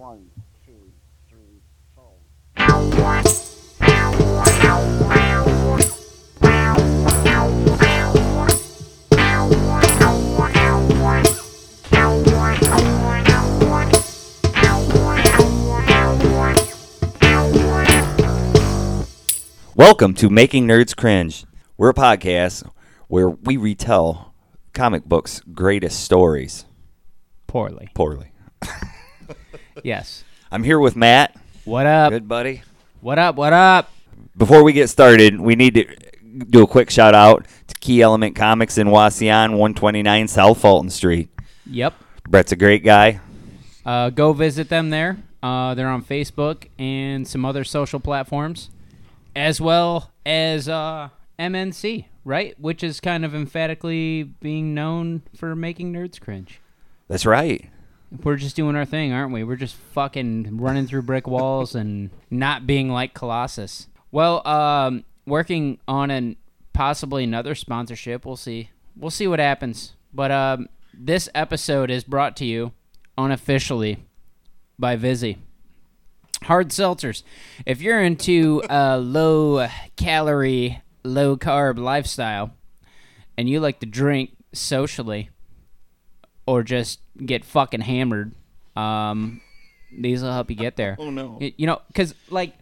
One, two, three, four. Welcome to Making Nerds Cringe. We're a podcast where we retell comic books' greatest stories Poorly. poorly. Yes. I'm here with Matt. What up? Good buddy. What up? What up? Before we get started, we need to do a quick shout out to Key Element Comics in Wauseon, 129 South Fulton Street. Yep. Brett's a great guy. Uh, go visit them there. Uh, they're on Facebook and some other social platforms, as well as uh, MNC, right? Which is kind of emphatically being known for making nerds cringe. That's right. We're just doing our thing, aren't we? We're just fucking running through brick walls and not being like Colossus. Well, um, working on an possibly another sponsorship. We'll see. We'll see what happens. But um, this episode is brought to you unofficially by Vizzy. Hard seltzers. If you're into a low calorie, low carb lifestyle, and you like to drink socially, or just get fucking hammered, um, these will help you get there. Oh, no. You know, because like,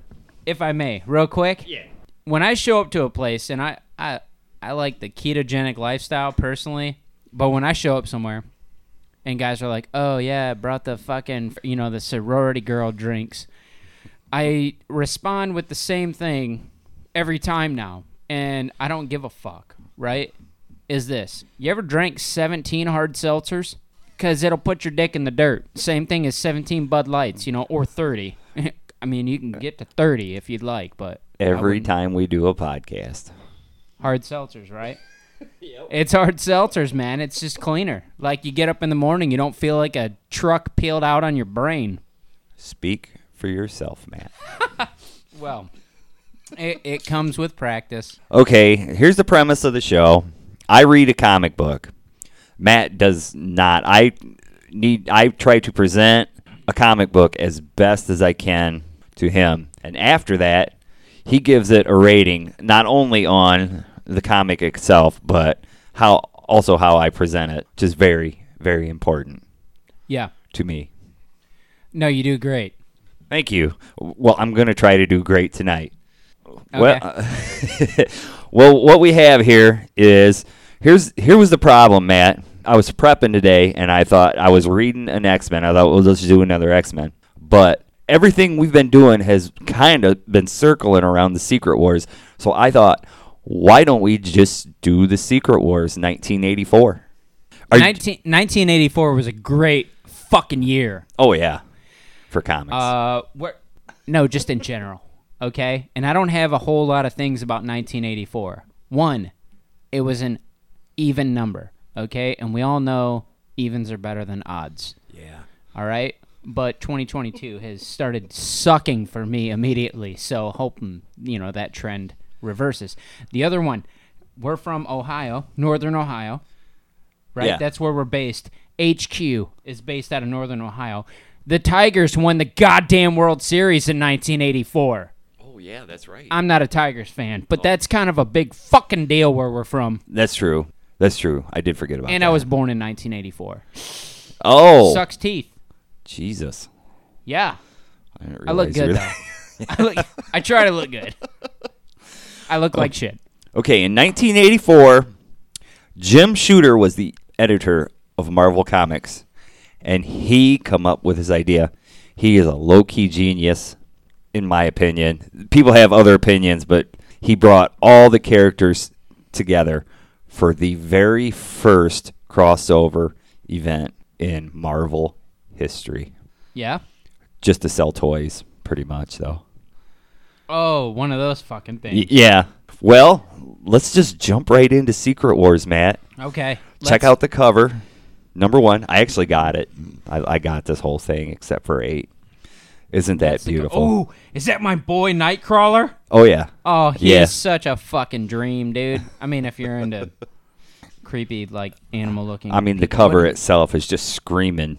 if I may, real quick. Yeah. When I show up to a place, and I I I like the ketogenic lifestyle personally, but when I show up somewhere, and guys are like, "Oh yeah, brought the fucking you know the sorority girl drinks," I respond with the same thing every time now, and I don't give a fuck. Right? Is this you ever drank seventeen hard seltzers? Cause it'll put your dick in the dirt. Same thing as seventeen Bud Lights, you know, or thirty. I mean, you can get to thirty if you'd like, but Every time we do a podcast. hard seltzers, right? yep. It's hard seltzers, man. It's just cleaner. Like you get up in the morning, you don't feel like a truck peeled out on your brain. Speak for yourself, Matt. Well, it, it comes with practice. Okay, here's the premise of the show. I read a comic book. Matt does not. I need I try to present a comic book as best as I can to him. And after that, he gives it a rating not only on the comic itself, but how also how I present it, which is very very important Yeah. to me. No, you do great. Thank you. Well, I'm going to try to do great tonight. Well, uh, well, what we have here is here's here was the problem, Matt. I was prepping today, and I thought I was reading an X Men. I thought, well, let's do another X Men. But everything we've been doing has kind of been circling around the Secret Wars. So I thought, why don't we just do the Secret Wars 1984? 19, 1984 was a great fucking year. oh yeah, for comics. Uh, where, no, just in general. Okay, and I don't have a whole lot of things about 1984. One, it was an even number. Okay, and we all know evens are better than odds. yeah. All right, but 2022 has started sucking for me immediately. So hoping mm, you know that trend reverses. The other one, we're from Ohio, Northern Ohio, right? Yeah. That's where we're based. HQ is based out of Northern Ohio. The Tigers won the goddamn World Series in 1984. Oh yeah, that's right. I'm not a Tigers fan, but oh. that's kind of a big fucking deal where we're from. That's true. That's true. I did forget about And that. I was born in 1984. oh Sucks teeth. Jesus. Yeah. I, didn't I look good though. I look. I try to look good. I look oh. like shit. Okay, in 1984, Jim Shooter was the editor of Marvel Comics, and he come up with his idea. He is a low key genius, in my opinion. People have other opinions, but he brought all the characters together for the very first crossover event in Marvel history, Yeah. just to sell toys, pretty much, though. Oh, one of those fucking Y- things. yeah. Well, let's just jump right into Secret Wars, Matt. Okay. Check out the cover. Number one, I actually got it. I, I got this whole thing except for eight. Isn't that beautiful? Oh, is that my boy Nightcrawler? Oh yeah, Oh, he Yeah. such a fucking dream, dude. I mean, if you're into creepy, like animal looking. I mean the cover but- itself is just screaming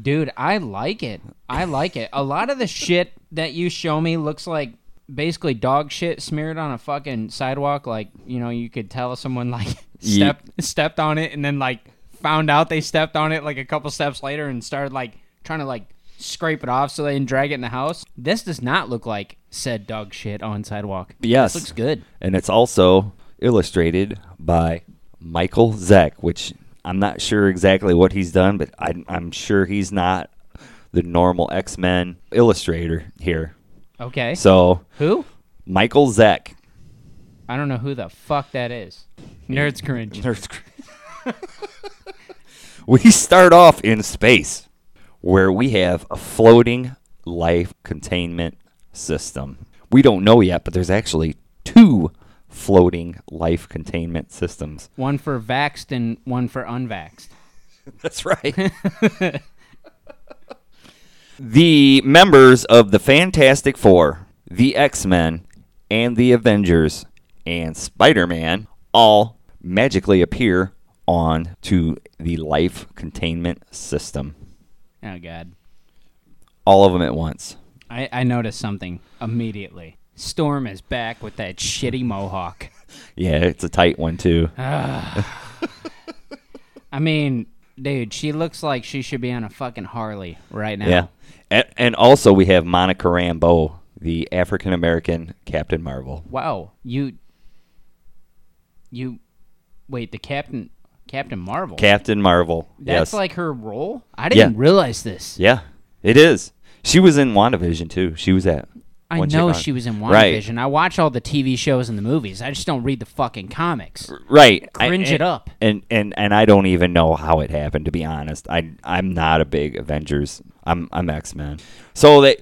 Dude, I like it. I like it. A lot of the shit that you show me looks like basically dog shit smeared on a fucking sidewalk. Like, you know, you could tell someone like stepped stepped on it and then like found out they stepped on it like a couple steps later and started like trying to like scrape it off so they didn't drag it in the house. This does not look like said dog shit on sidewalk. Yes. This looks good. and it's also illustrated by Michael Zeck, which I'm not sure exactly what he's done, but I, I'm sure he's not the normal X Men illustrator here. Okay. So Who? Michael Zeck. I don't know who the fuck that is. Nerds cringe. Nerds cringe. we start off in space, where we have a floating life containment system. We don't know yet, but there's actually two floating life containment systems. One for vaxxed and one for unvaxxed. That's right. the members of the Fantastic Four, the X Men, and the Avengers, and Spider Man all magically appear on to the life containment system. Oh god. All of them at once. I, I noticed something immediately. Storm is back with that shitty mohawk. Yeah, it's a tight one too. I mean, dude, she looks like she should be on a fucking Harley right now. Yeah. And, and also we have Monica Rambeau, the African American Captain Marvel. Wow. You you wait, the Captain Captain Marvel. Captain Marvel. That's yes. like her role? I didn't Yeah. realize this. Yeah, it is. She was in WandaVision too. She was at. I know she was in Right. WandaVision. I watch all the TV shows and the movies. I just don't read the fucking comics. Right. I- Cringe and, it up. And and and I don't even know how it happened. To be honest, I I'm not a big Avengers. I'm I'm X Men. So they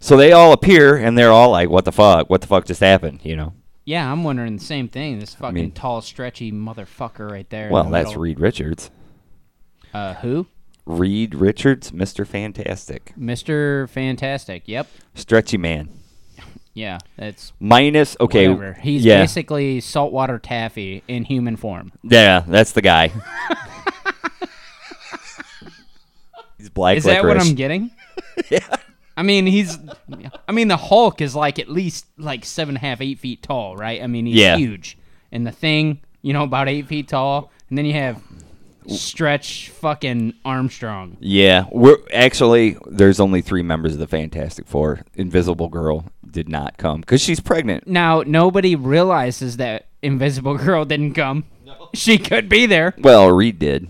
so they all appear and they're all like, "What the fuck? What the fuck just happened?" You know. Yeah, I'm wondering the same thing. This fucking mean- tall, stretchy motherfucker right there. in Well, the that's middle. Reed Richards. Uh, who? Reed Richards, Mister Fantastic, Mr. Fantastic. Yep. stretchy man. Yeah, that's Minus okay. whatever. He's yeah, basically saltwater taffy in human form. yeah, that's the guy. He's black Is that what licorice. I'm getting? yeah. I mean, he's. I mean, the Hulk is like at least like seven and a half, eight feet tall, right? I mean, he's Yeah. huge, and the thing, you know, about eight feet tall, and then you have Stretch fucking Armstrong. Yeah, we're actually there's only three members of the Fantastic Four. Invisible Girl did not come because she's pregnant. Now nobody realizes that Invisible Girl didn't come. She could be there. Well, Reed did.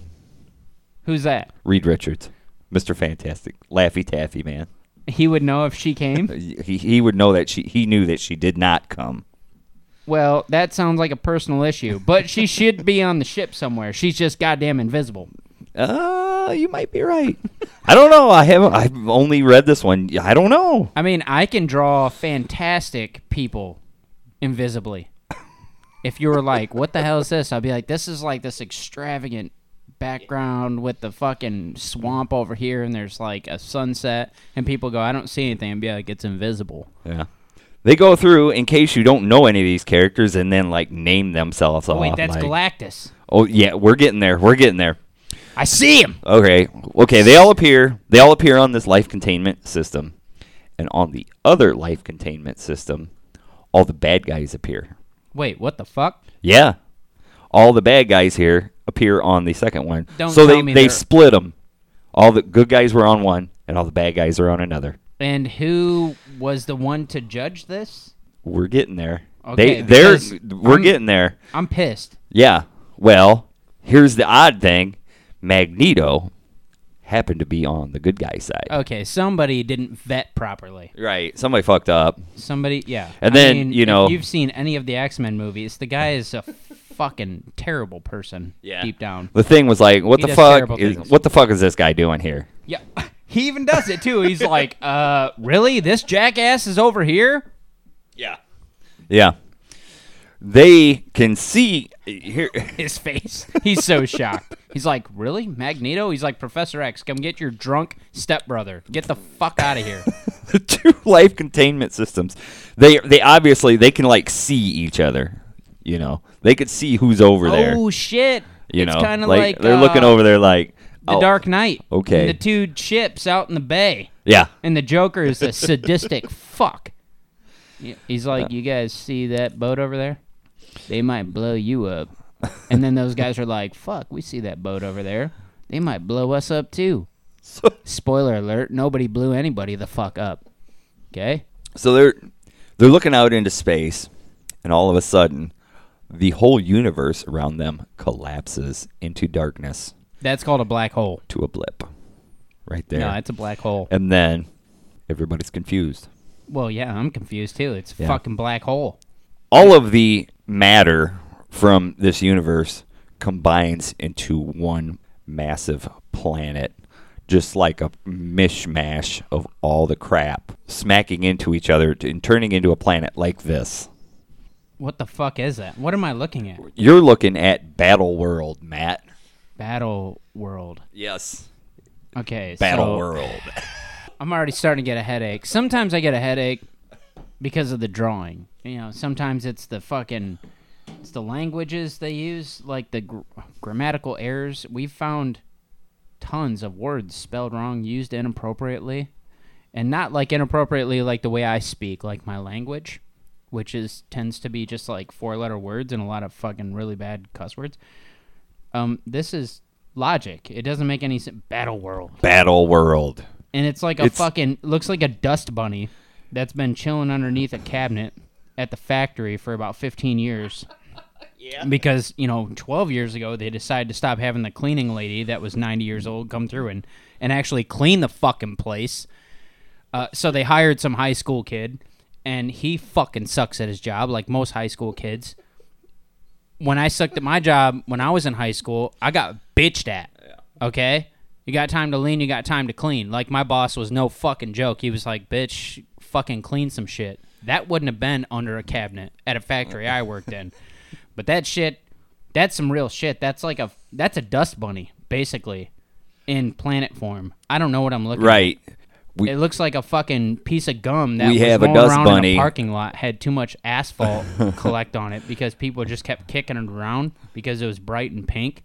Who's that? Reed Richards, Mister Fantastic, Laffy Taffy man. He would know if she came. He he would know that she he knew that she did not come. Well, that sounds like a personal issue, but she should be on the ship somewhere. She's just goddamn invisible. Uh, you might be right. I don't know. I haven't. I've only read this one. I don't know. I mean, I can draw fantastic people invisibly. If you were like, "What the hell is this?" I'd be like, "This is like this extravagant background with the fucking swamp over here, and there's like a sunset." And people go, "I don't see anything." I'd be like, "It's invisible." Yeah. They go through in case you don't know any of these characters and then like name themselves Oh, off. wait, that's like, Galactus. Oh yeah, we're getting there. We're getting there. I see him. Okay. Okay, they all appear. They all appear on this life containment system. And on the other life containment system, all the bad guys appear. Wait, what the fuck? Yeah. All the bad guys here appear on the second one. Don't so they they they're- split them. All the good guys were on one and all the bad guys are on another. And who was the one to judge this? We're getting there. Okay, they they're because we're I'm- getting there. I'm pissed. Yeah. Well, here's the odd thing. Magneto happened to be on the good guy side. Okay, somebody didn't vet properly. Right. Somebody fucked up. Somebody, yeah. And then, you if know- you've seen any of the X Men movies. The guy is a fucking terrible person. Yeah. deep down. The thing was like, what He the does fuck is things. what the fuck is this guy doing here? Yeah, he even does it too. He's like, uh, really? This jackass is over here? Yeah. Yeah. They can see here. His face. He's so shocked. He's like, really? Magneto? He's like, Professor X, come get your drunk stepbrother. Get the fuck out of here. the two life containment systems. They they obviously they can like see each other. You know, they could see who's over there. Oh shit! You it's know, kind of like, they're looking uh, over there like The Oh, Dark Knight. okay. The two ships out in the bay. Yeah. And the Joker is a sadistic fuck. He's like, you guys see that boat over there? They might blow you up. And then those guys are like, fuck, we see that boat over there. They might blow us up too. Spoiler alert, nobody blew anybody the fuck up. Okay? So they're they're looking out into space, and all of a sudden, the whole universe around them collapses into darkness That's called a black hole. to a blip, right there. No, it's a black hole. and then everybody's confused. Well, yeah, I'm confused too. It's a Yeah. fucking black hole. All of the matter from this universe combines into one massive planet, just like a mishmash of all the crap smacking into each other and turning into a planet like this. What the fuck is that? What am I looking at? You're looking at Battle World, Matt. Battle World. Yes. Okay, Battle so World. I'm already starting to get a headache. Sometimes I get a headache because of the drawing. You know, sometimes it's the fucking it's the languages they use, like the gr- grammatical errors. We've found tons of words spelled wrong, used inappropriately, and not like inappropriately like the way I speak, like my language, which is tends to be just like four-letter words and a lot of fucking really bad cuss words. Um, this is logic. It doesn't make any sense. Battle world Battle World. and it's like a It's- fucking looks like a dust bunny that's been chilling underneath a cabinet at the factory for about 15 years. Yeah. Because, you know, 12 years ago they decided to stop having the cleaning lady that was 90 years old come through and and actually clean the fucking place. Uh, so they hired some high school kid and he fucking sucks at his job like most high school kids. When I sucked at my job when I was in high school, I got bitched at. Okay? You got time to lean, you got time to clean. Like my boss was no fucking joke. He was like, "Bitch, fucking clean some shit." That wouldn't have been under a cabinet at a factory I worked in. But that shit, that's some real shit. That's like a that's a dust bunny basically in planet form. I don't know what I'm looking at. Right. We, It looks like a fucking piece of gum that We was have a rolling dust around bunny. in a parking lot had too much asphalt collect on it because people just kept kicking it around because it was bright and pink,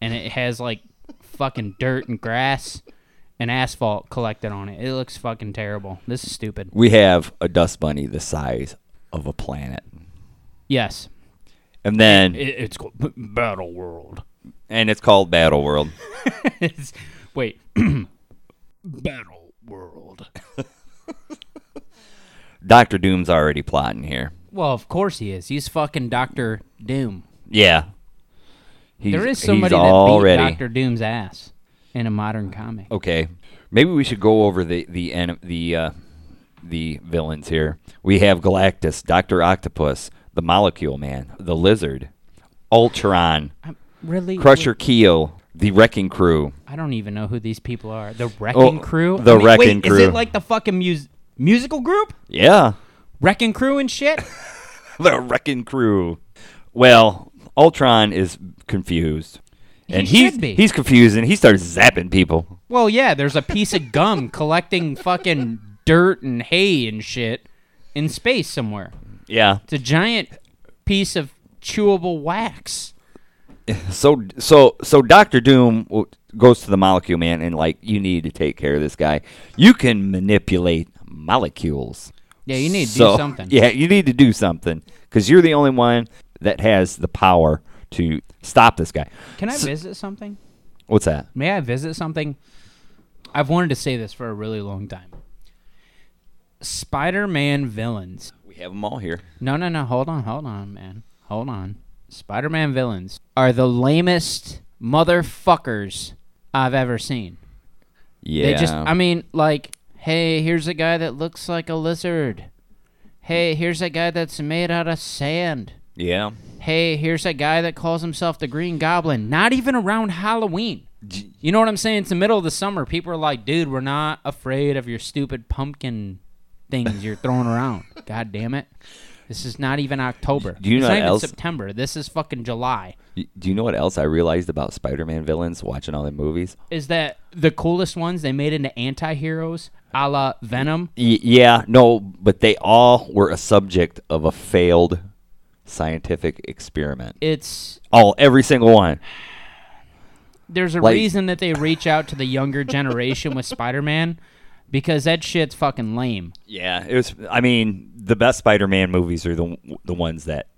and it has like fucking dirt and grass and asphalt collected on it. It looks fucking terrible. This is stupid. we have a dust bunny the size of a planet. Yes, And then it, it's called Battle World. and it's called Battle World. Wait, Battle World. Doctor Doom's already plotting here. Well, of course he is. He's fucking Doctor Doom. Yeah. He's, there is he's somebody that already beat Doctor Doom's ass in a modern comic. Okay. Maybe we should go over the the the uh, the villains here. We have Galactus, Doctor Octopus, the Molecule Man, the Lizard, Ultron, I'm really Crusher Creel, the Wrecking Crew. I don't even know who these people are. The oh, Wrecking Oh, Crew. the I mean, Wrecking wait, Is it like the fucking mus- musical group? Yeah, Wrecking Crew and shit. the Wrecking Crew. Well, Ultron is confused, He and he's be. he's confused, and he starts zapping people. well, yeah. There's a piece of gum collecting fucking dirt and hay and shit in space somewhere. Yeah. It's a giant piece of chewable wax. So so so Doctor Doom goes to the Molecule Man and like you need to take care of this guy. You can manipulate molecules. Yeah, you need to So- do something. Yeah, you need to do something because you're the only one that has the power to stop this guy. Can I So- visit something? What's that? May I visit something? I've wanted to say this for a really long time. Spider-Man villains. We have them all here. No, no, no. Hold on, hold on, man. Hold on. Spider Man villains are the lamest motherfuckers I've ever seen. Yeah. They just, I mean, like, hey, here's a guy that looks like a lizard. Hey, here's a guy that's made out of sand. yeah. Hey, here's a guy that calls himself the Green Goblin. Not even around Halloween. You know what I'm saying? It's the middle of the summer. People are like, dude, we're not afraid of your stupid pumpkin things you're throwing around. God damn it. This is not even October. Do you it's know not even else- September. This is fucking July. Do you know what else I realized about Spider-Man villains watching all the movies? Is that the coolest ones they made into anti heroes a la Venom? Y- yeah, no, but they all were a subject of a failed scientific experiment. It's All every single one. there's a Like- reason that they reach out to the younger generation with Spider-Man because that shit's fucking lame. Yeah, it was. I mean, the best Spider-Man movies are the the ones that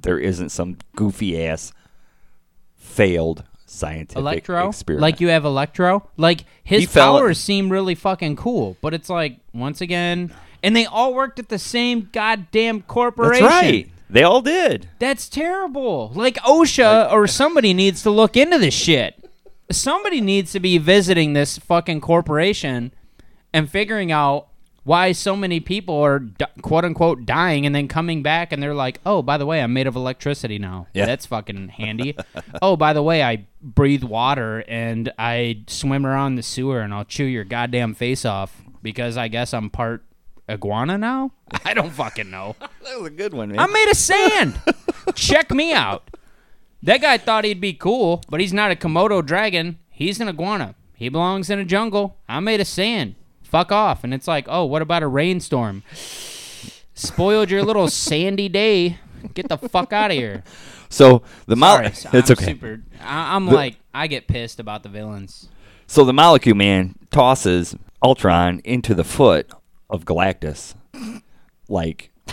there isn't some goofy ass failed scientific Electro, experiment. like you have Electro, like his He fell- powers seem really fucking cool, but it's like once again, and they all worked at the same goddamn corporation. That's corporation. right. They all did. That's terrible. Like OSHA or somebody needs to look into this shit. Somebody needs to be visiting this fucking corporation and figuring out why so many people are quote unquote dying and then coming back and they're like, "Oh, by the way, I'm made of electricity now." Yeah. That's fucking handy. oh, by the way, I breathe water and I swim around the sewer and I'll chew your goddamn face off because I guess I'm part iguana now? I don't fucking know. That was a good one, man. I'm made of sand. Check me out. That guy thought he'd be cool, but he's not a Komodo dragon. He's an iguana. He belongs in a jungle. I'm made of sand. Fuck off. And it's like, oh, what about a rainstorm? Spoiled your little sandy day. Get the fuck out of here. so the mo- Sorry, so it's I'm okay. Super, I, I'm like, I get pissed about the villains. So the Molecule Man tosses Ultron into the foot of Galactus. Like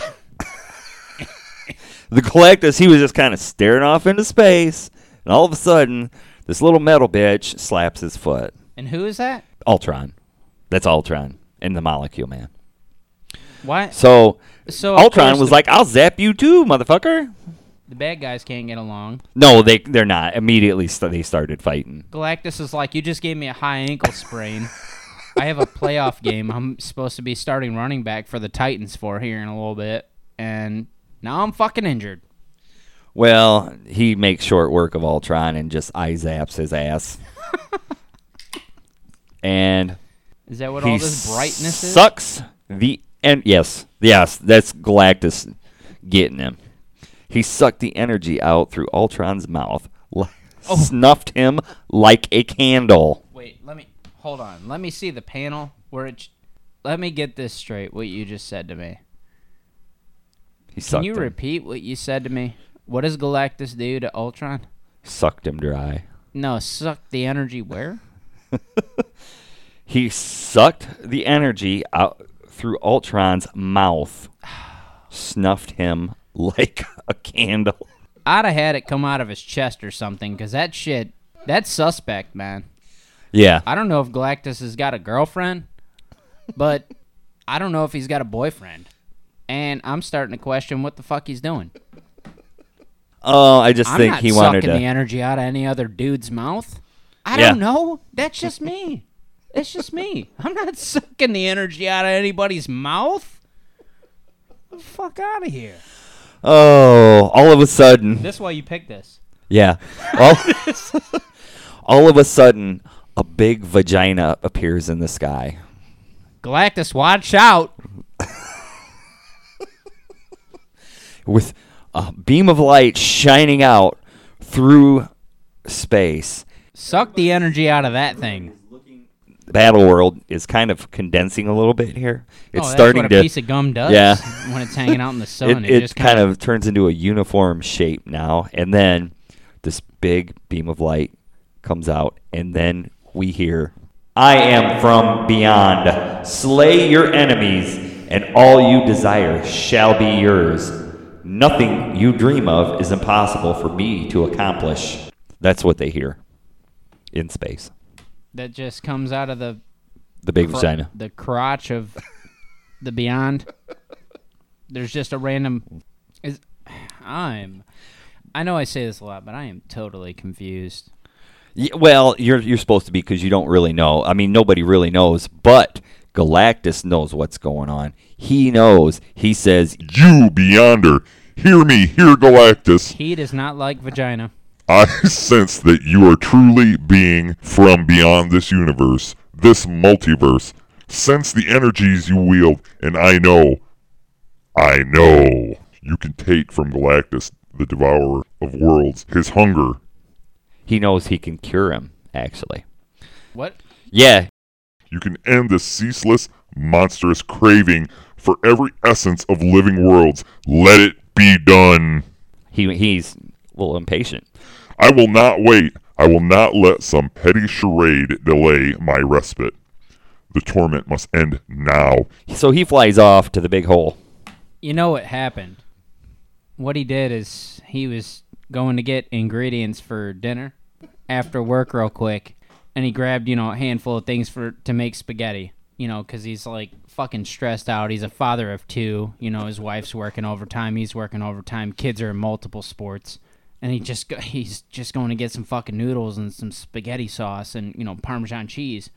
the Galactus, he was just kind of staring off into space, and all of a sudden, this little metal bitch slaps his foot. And who is that? Ultron. That's Ultron and the Molecule Man. Why? So So Ultron was like, "I'll zap you too, motherfucker." the bad guys can't get along. No, they they're not. Immediately, st- they started fighting. Galactus is like, you just gave me a high ankle sprain. I have a playoff game. I'm supposed to be starting running back for the Titans for here in a little bit, and now I'm fucking injured. Well, he makes short work of Ultron and just eye zaps his ass. and Is that what he all this brightness is? sucks the and yes, yes, that's Galactus getting him. He sucked the energy out through Ultron's mouth, Oh. snuffed him like a candle. Wait, let me hold on. Let me see the panel where it. Let me get this straight. What you just said to me. He Can you him, repeat what you said to me? What does Galactus do to Ultron? sucked him dry. No, sucked the energy where? He sucked the energy out through Ultron's mouth, snuffed him like a candle. I'd have had it come out of his chest or something, because that shit, that's suspect, man. Yeah. I don't know if Galactus has got a girlfriend, but I don't know if he's got a boyfriend. And I'm starting to question what the fuck he's doing. Oh, I just I'm think not he sucking wanted to. the energy out of any other dude's mouth. I Yeah. don't know. That's just me. It's just me. I'm not sucking the energy out of anybody's mouth. The fuck out of here. Oh, all of a sudden, This why you picked this. yeah. All, all of a sudden, a big vagina appears in the sky. Galactus, watch out. with a beam of light shining out through space. Suck the energy out of that thing. Battle World is kind of condensing a little bit here. It's oh, starting what a to piece of gum does Yeah. when it's hanging out in the sun. it, It, it just kind of turns into a uniform shape now and then this big beam of light comes out and then we hear I am from beyond slay your enemies and all you desire shall be yours nothing you dream of is impossible for me to accomplish that's what they hear in space that just comes out of the the big cro- vagina the crotch of the beyond. There's just a random. Is I'm. I know I say this a lot, but I am totally confused. Yeah, well, you're you're supposed to be because you don't really know. I mean, nobody really knows, but Galactus knows what's going on. He knows. He says, You, Beyonder, hear me, hear Galactus. He does not like vagina. I sense that you are truly being from beyond this universe, this multiverse. Sense the energies you wield, and I know, I know, you can take from Galactus, the devourer of worlds, his hunger. he knows he can cure him. Actually, What? yeah, You can end this ceaseless, monstrous craving for every essence of living worlds. Let it be done. he he's a little impatient. I will not wait. I will not let some petty charade delay my respite. The torment must end now. So he flies off to the big hole. You know what happened? What he did is he was going to get ingredients for dinner after work real quick, and he grabbed you know a handful of things for to make spaghetti. You know, because he's like fucking stressed out. He's a father of two. You know, his wife's working overtime. He's working overtime. Kids are in multiple sports, and he just go, he's just going to get some fucking noodles and some spaghetti sauce and you know Parmesan cheese,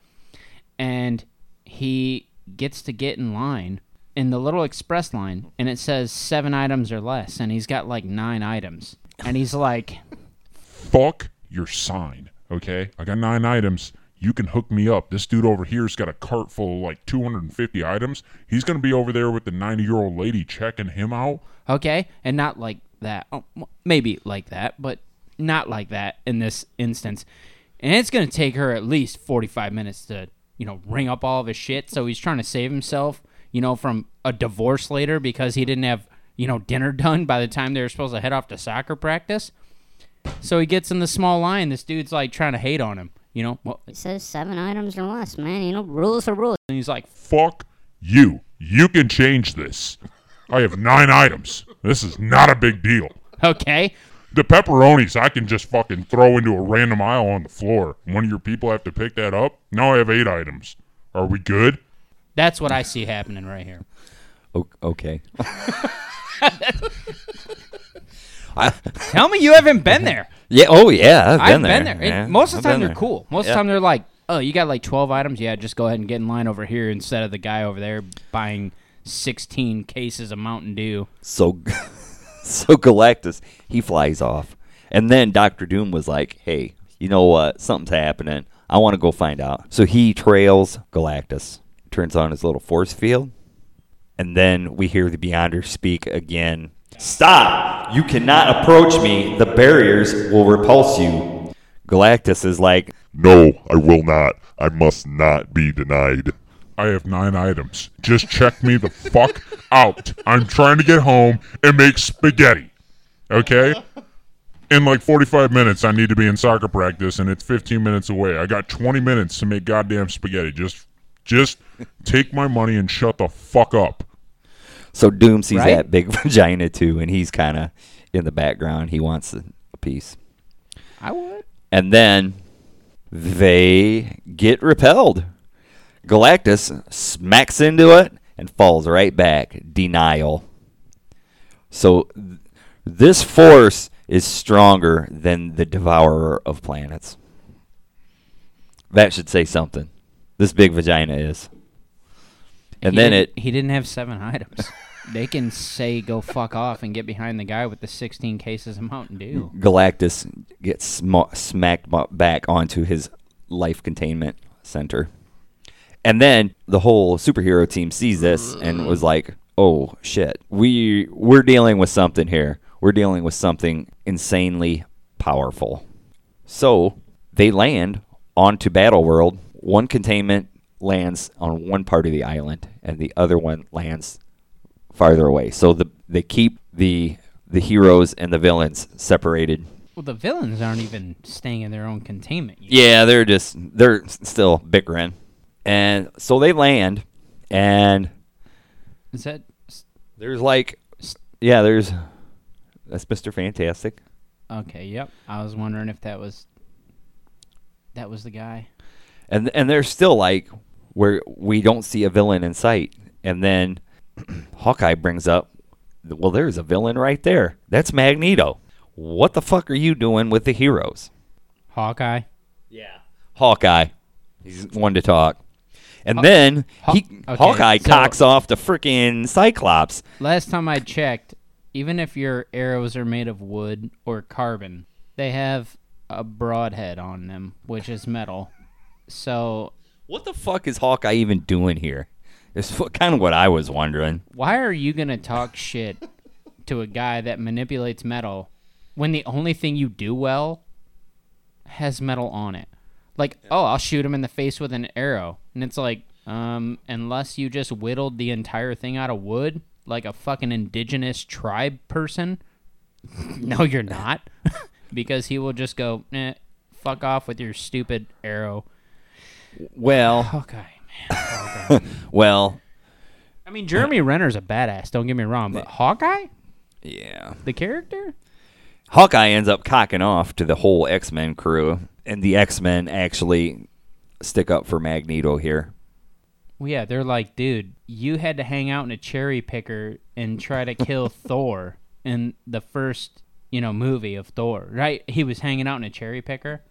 and he gets to get in line in the little express line and it says seven items or less and he's got like nine items and he's like Fuck your sign, okay? I got nine items. You can hook me up. This dude over here's got a cart full of like 250 items. He's gonna be over there with the 90 year old lady checking him out. okay and not like that oh, well, maybe like that but not like that in this instance and it's going to take her at least 45 minutes to you know ring up all of his shit so he's trying to save himself you know from a divorce later because he didn't have you know dinner done by the time they were supposed to head off to soccer practice so he gets in the small line this dude's like trying to hate on him you know well, It says seven items or less, man. You know, rules are rules. and he's like Fuck you. You can change this. I have nine items. This is not a big deal. okay The pepperonis I can just fucking throw into a random aisle on the floor. One of your people have to pick that up. Now I have eight items. Are we good? that's what i see happening right here O- okay. tell me you haven't been there Yeah. Oh yeah. I've I've been been there. there. Yeah, most of I've the time they're there. cool. Most of the time they're like, "Oh, you got like 12 items? Yeah, just go ahead and get in line over here instead of the guy over there buying 16 cases of Mountain Dew." So, so Galactus he flies off, and then Doctor Doom was like, "Hey, you know what? Something's happening. I want to go find out." So he trails Galactus, turns on his little force field, and then we hear the Beyonder speak again. Stop! You cannot approach me. The barriers will repulse you. Galactus is like, No, I will not. I must not be denied. I have nine items. Just check me the fuck out. I'm trying to get home and make spaghetti. Okay? In like 45 minutes, I need to be in soccer practice, and it's 15 minutes away. I got 20 minutes to make goddamn spaghetti. Just, just take my money and shut the fuck up. so Doom sees Right? that big vagina too, and he's kind of in the background. He wants a, a piece. I would. And then they get repelled. Galactus smacks into it and falls right back. Denial. So th- this force is stronger than the devourer of planets. That should say something. This big vagina is. And He then it he didn't have seven items. they can say go fuck off and get behind the guy with the 16 cases of Mountain Dew. Galactus gets sm- smacked back onto his life containment center. And then the whole superhero team sees this and was like, "Oh shit. We we're dealing with something here. We're dealing with something insanely powerful." So, they land onto Battle World. One containment lands on one part of the island and the other one lands farther away. So the they keep the the heroes and the villains separated. Well, the villains aren't even staying in their own containment. unit. Yeah, they're just they're still bickering. And so they land and Is that there's like yeah, there's that's Mr. Fantastic. okay? Yep. I was wondering if that was that was the guy. And and they're still like where we don't see a villain in sight. And then Hawkeye brings up well there's a villain right there. That's Magneto. What the fuck are you doing with the heroes? Hawkeye. Yeah. Hawkeye. He's one to talk. And then Haw- he okay, Hawkeye so- cocks off the freaking Cyclops. Last time I checked, even if your arrows are made of wood or carbon, they have a broadhead on them, which is metal. So What the fuck is Hawkeye even doing here? It's kind of what I was wondering. why are you gonna talk shit to a guy that manipulates metal when the only thing you do well has metal on it? Like, oh, I'll shoot him in the face with an arrow, and it's like, um, unless you just whittled the entire thing out of wood, like a fucking indigenous tribe person. no, you're not, because he will just go, eh, Fuck off with your stupid arrow. Well, Hawkeye, man. Hawkeye. well, I mean, Jeremy Renner's a badass. Don't get me wrong, but Hawkeye, yeah. the character. Hawkeye ends up cocking off to the whole X Men crew, and the X Men actually stick up for Magneto here. Well, yeah, they're like, dude, you had to hang out in a cherry picker and try to kill Thor in the first, you know, movie of Thor, right? He was hanging out in a cherry picker.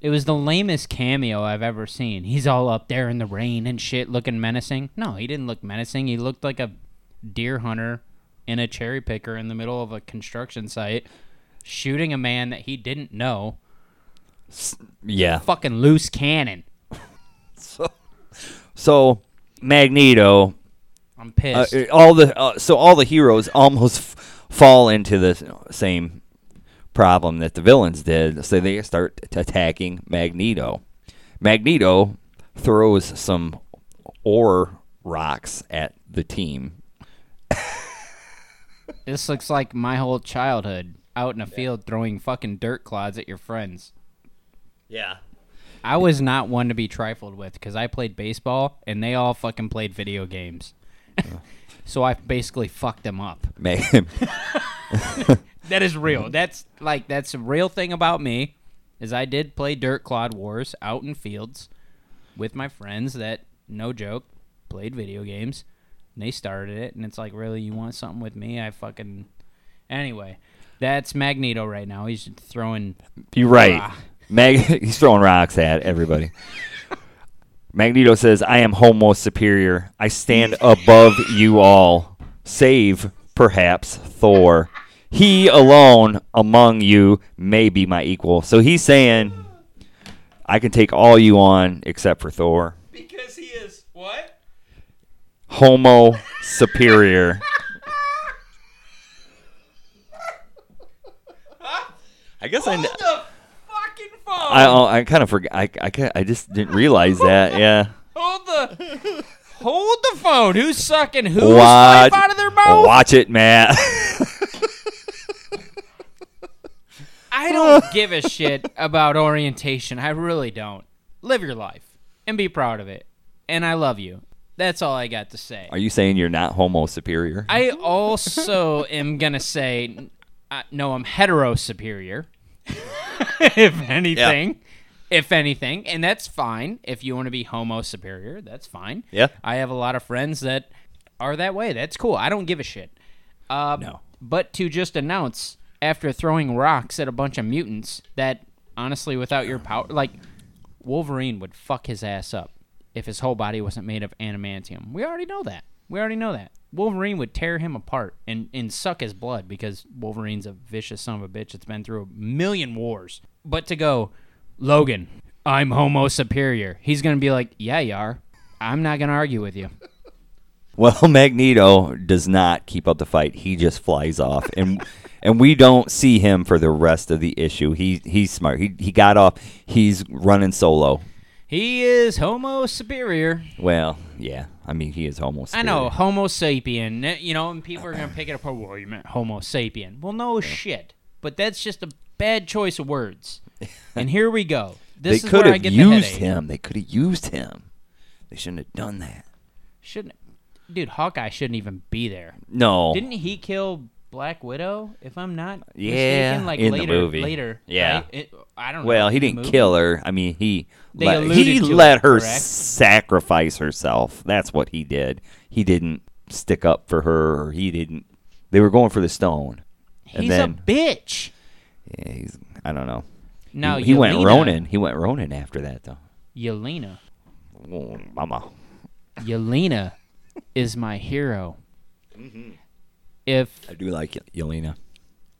It was the lamest cameo I've ever seen. He's all up there in the rain and shit, looking menacing. No, he didn't look menacing. He looked like a deer hunter in a cherry picker in the middle of a construction site, shooting a man that he didn't know. Yeah. Fucking loose cannon. So Magneto, I'm uh, pissed. all the uh, so all the heroes almost f- fall into the same problem that the villains did. So they start t- attacking Magneto. Magneto throws some ore rocks at the team. This looks like my whole childhood out in a field throwing fucking dirt clods at your friends. Yeah. I was not one to be trifled with because I played baseball and they all fucking played video games. so I basically fucked them up. That is real. That's like that's a real thing about me. Is I did play dirt clod wars out in fields with my friends that no joke played video games. And they started it and it's like really you want something with me? I fucking anyway. That's Magneto right now. He's throwing You're right. Ah. Mag he's throwing rocks at everybody. Magneto says, "I am Homo superior. I stand above you all, save perhaps Thor. He alone among you may be my equal." So he's saying, "I can take all you on except for Thor. because he is what? Homo superior." I guess I. kn- the fucking phone. I I kind of forgot. I, I I just didn't realize that. Yeah. hold the hold the phone. Who's sucking whose Watch, out of their mouth? watch it, Matt. I don't give a shit about orientation. I really don't. Live your life and be proud of it. And I love you. That's all I got to say. Are you saying you're not Homo superior? I also am gonna say, uh, no, I'm hetero superior. if anything, if anything, and that's fine. If you want to be homo superior, that's fine. Yeah. I have a lot of friends that are that way. That's cool. I don't give a shit. Uh, No. But to just announce after throwing rocks at a bunch of mutants that honestly, without your power, like Wolverine would fuck his ass up if his whole body wasn't made of adamantium. We already know that. We already know that. Wolverine would tear him apart and, and suck his blood because Wolverine's a vicious son of a bitch that's been through a million wars. But to go, Logan, I'm homo superior. He's going to be like, yeah, you are. I'm not going to argue with you. Well, Magneto does not keep up the fight. He just flies off, and and we don't see him for the rest of the issue. He he's smart. He he got off. He's running solo. He is homo superior. Well, yeah. I mean, he is Homo. I know, Homo sapien. You know, and people are gonna pick it apart. Well, oh, you meant Homo sapien. Well, no shit. But that's just a bad choice of words. And here we go. This they is could where I have get the used headache. him. They could have used him. They shouldn't have done that. Shouldn't, dude? Hawkeye shouldn't even be there. No. Didn't he kill Black Widow? If I'm not Yeah, mistaken, like in the later, movie. later. Yeah. right? It- I don't know. Well, he didn't kill her. I mean, he let, he to let it, her correct? sacrifice herself. That's what he did. He didn't stick up for her. Or he didn't. They were going for the stone. And He's then a bitch. yeah, he's. I don't know. No, he, he went Yelena- Ronin. He went Ronin after that, though. Yelena. Oh, mama. Yelena is my hero. Mm-hmm. If I do like Yelena.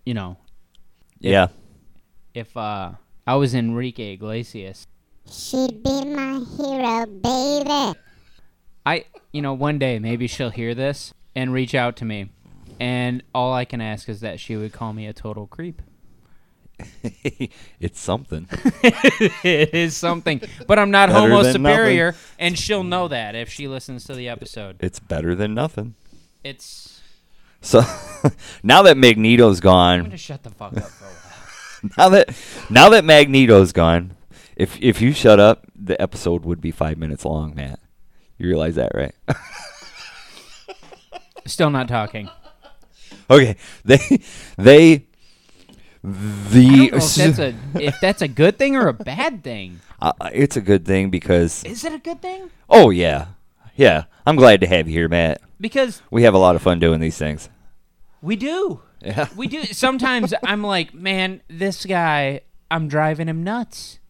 you know, Yeah. if uh I was Enrique Iglesias, She'd be my hero, baby. I you know one day maybe she'll hear this and reach out to me, and all I can ask is that she would call me a total creep. it's something. it is something, but I'm not Better homo than superior, and she'll know that if she listens to the episode. It's better than nothing. It's So now that Magneto's I'm gone, gonna shut the fuck up for a while. now that now that Magneto's gone, if if you shut up, the episode would be five minutes long, Matt. You realize that, right? Still not talking. okay, they they the if that's a if that's a good thing or a bad thing. uh, it's a good thing because Is it a good thing? oh yeah yeah I'm glad to have you here, Matt. Because We have a lot of fun doing these things. we do. Yeah. We do. Sometimes I'm like, man, this guy, I'm driving him nuts.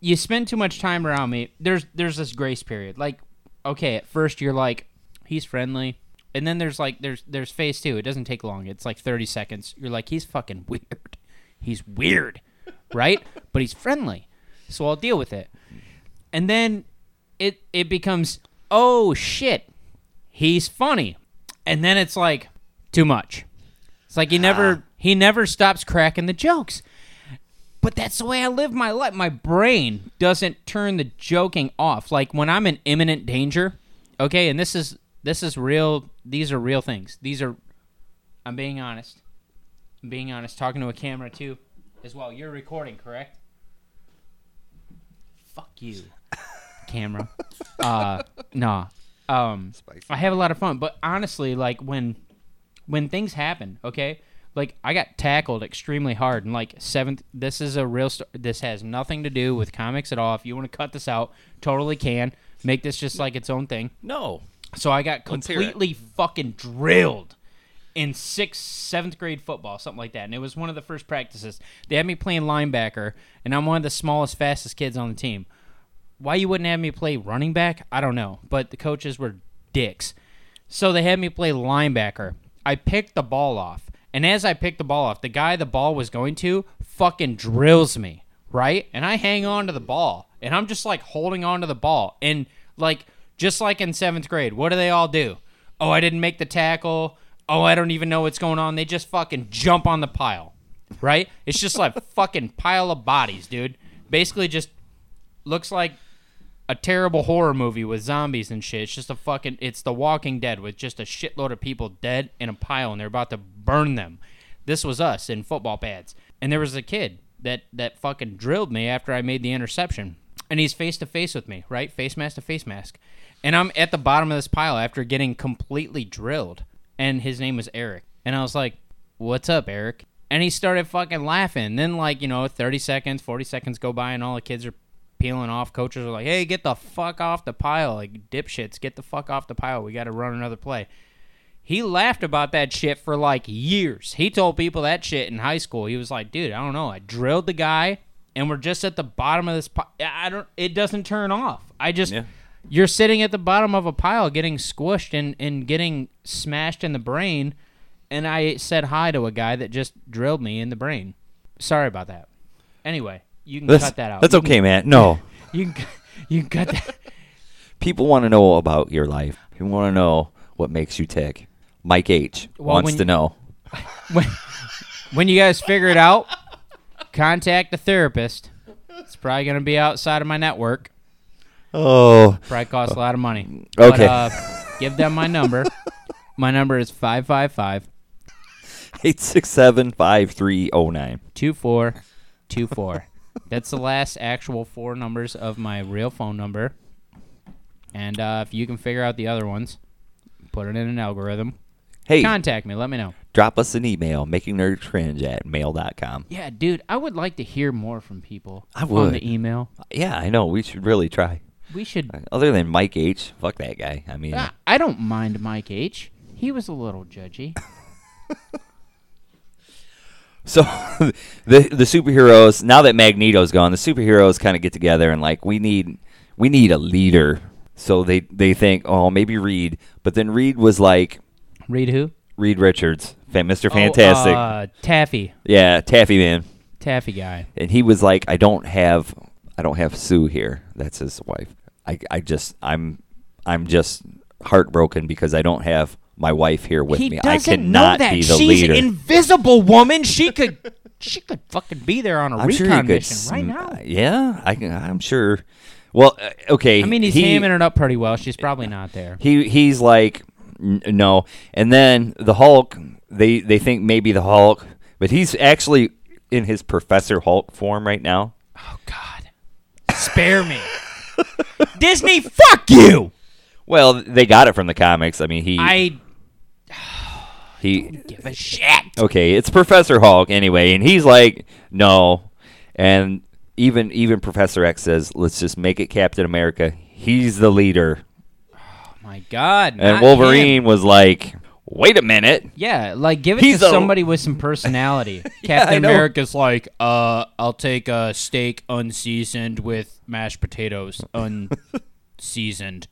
You spend too much time around me. There's there's this grace period. Like, okay, at first you're like, he's friendly, and then there's like there's there's phase two. It doesn't take long. It's like 30 seconds. You're like, he's fucking weird. He's weird, right? But he's friendly, so I'll deal with it. And then it it becomes, oh shit, he's funny, and then it's like too much. It's like he never ah. he never stops cracking the jokes. But that's the way I live my life. My brain doesn't turn the joking off. Like when I'm in imminent danger, okay, and this is this is real these are real things. These are I'm being honest. I'm being honest, talking to a camera too as well. You're recording, correct? Fuck you. Camera. Uh nah. Um I have a lot of fun, but honestly, like when when things happen, okay? Like I got tackled extremely hard and like seventh this is a real sto- this has nothing to do with comics at all. If you want to cut this out, totally can. Make this just like its own thing. No. So I got Let's hear it. completely fucking drilled in sixth, seventh grade football, something like that. And it was one of the first practices. They had me playing linebacker, and I'm one of the smallest, fastest kids on the team. Why you wouldn't have me play running back, I don't know. But the coaches were dicks. So they had me play linebacker. I picked the ball off. And as I pick the ball off, the guy the ball was going to fucking drills me, right? And I hang on to the ball. And I'm just like holding on to the ball. And like, just like in seventh grade, what do they all do? Oh, I didn't make the tackle. Oh, I don't even know what's going on. They just fucking jump on the pile, right? It's just like fucking pile of bodies, dude. Basically, just looks like a terrible horror movie with zombies and shit. It's just a fucking it's The Walking Dead with just a shitload of people dead in a pile and they're about to burn them. This was us in football pads. And there was a kid that that fucking drilled me after I made the interception. And he's face to face with me, right? Face mask to face mask. And I'm at the bottom of this pile after getting completely drilled. And his name was Eric. And I was like, "What's up, Eric?" And he started fucking laughing. Then like, you know, 30 seconds, 40 seconds go by and all the kids are peeling off. Coaches are like, "Hey, get the fuck off the pile, like dipshits, get the fuck off the pile. We got to run another play." He laughed about that shit for like years. He told people that shit in high school. He was like, "Dude, I don't know. I drilled the guy, and we're just at the bottom of this. Pi- I don't. It doesn't turn off. I just." Yeah. You're sitting at the bottom of a pile getting squished and, and getting smashed in the brain, and I said hi to a guy that just drilled me in the brain. Sorry about that. Anyway, you can That's, cut that out. that's You can- okay, Matt. No. you can, you can cut that. People want to know about your life. People want to know what makes you tick. Mike H Well, wants to you- know. When, when you guys figure it out, contact a therapist. It's probably going to be outside of my network. Oh, Probably costs a lot of money. Okay. But, uh, give them my number. My number is 555 867 5309. 2424. That's the last actual four numbers of my real phone number. And uh, if you can figure out the other ones, put it in an algorithm. Hey, Contact me. Let me know. drop us an email, making nerds cringe at mail.com. Yeah, dude, I would like to hear more from people I on would. the email. Yeah, I know. We should really try. We should. Other than Mike H, fuck that guy. I mean, Ah, I don't mind Mike H. He was a little judgy. So the the superheroes now that Magneto's gone, the superheroes kind of get together and like we need we need a leader. So they they think, oh, maybe Reed, but then Reed was like Read who? Reed Richards, Mr. Oh, Fantastic, uh, Taffy. yeah, Taffy Man, Taffy guy. and he was like, I don't have I don't have Sue here. That's his wife. I I just I'm I'm just heartbroken because I don't have my wife here with he me. I cannot know that. be the She's leader. invisible woman. She could she could fucking be there on a I'm recon sure could. mission right now. Yeah, I can. I'm sure. Well, uh, okay. I mean, he's he, hamming it up pretty well. She's probably not there. He he's like n- no, and then the Hulk. They they think maybe the Hulk, but he's actually in his Professor Hulk form right now. Oh God, spare me, Disney. Fuck you. Well, they got it from the comics. I mean, he I he give a shit. okay, it's Professor Hulk anyway, and he's like, no, and even even Professor X says, let's just make it Captain America. He's the leader, Oh my God. and Wolverine him. was like, wait a minute, Yeah, like give it He's to a- somebody with some personality. I Captain. America's like, uh, I'll take a steak unseasoned with mashed potatoes unseasoned.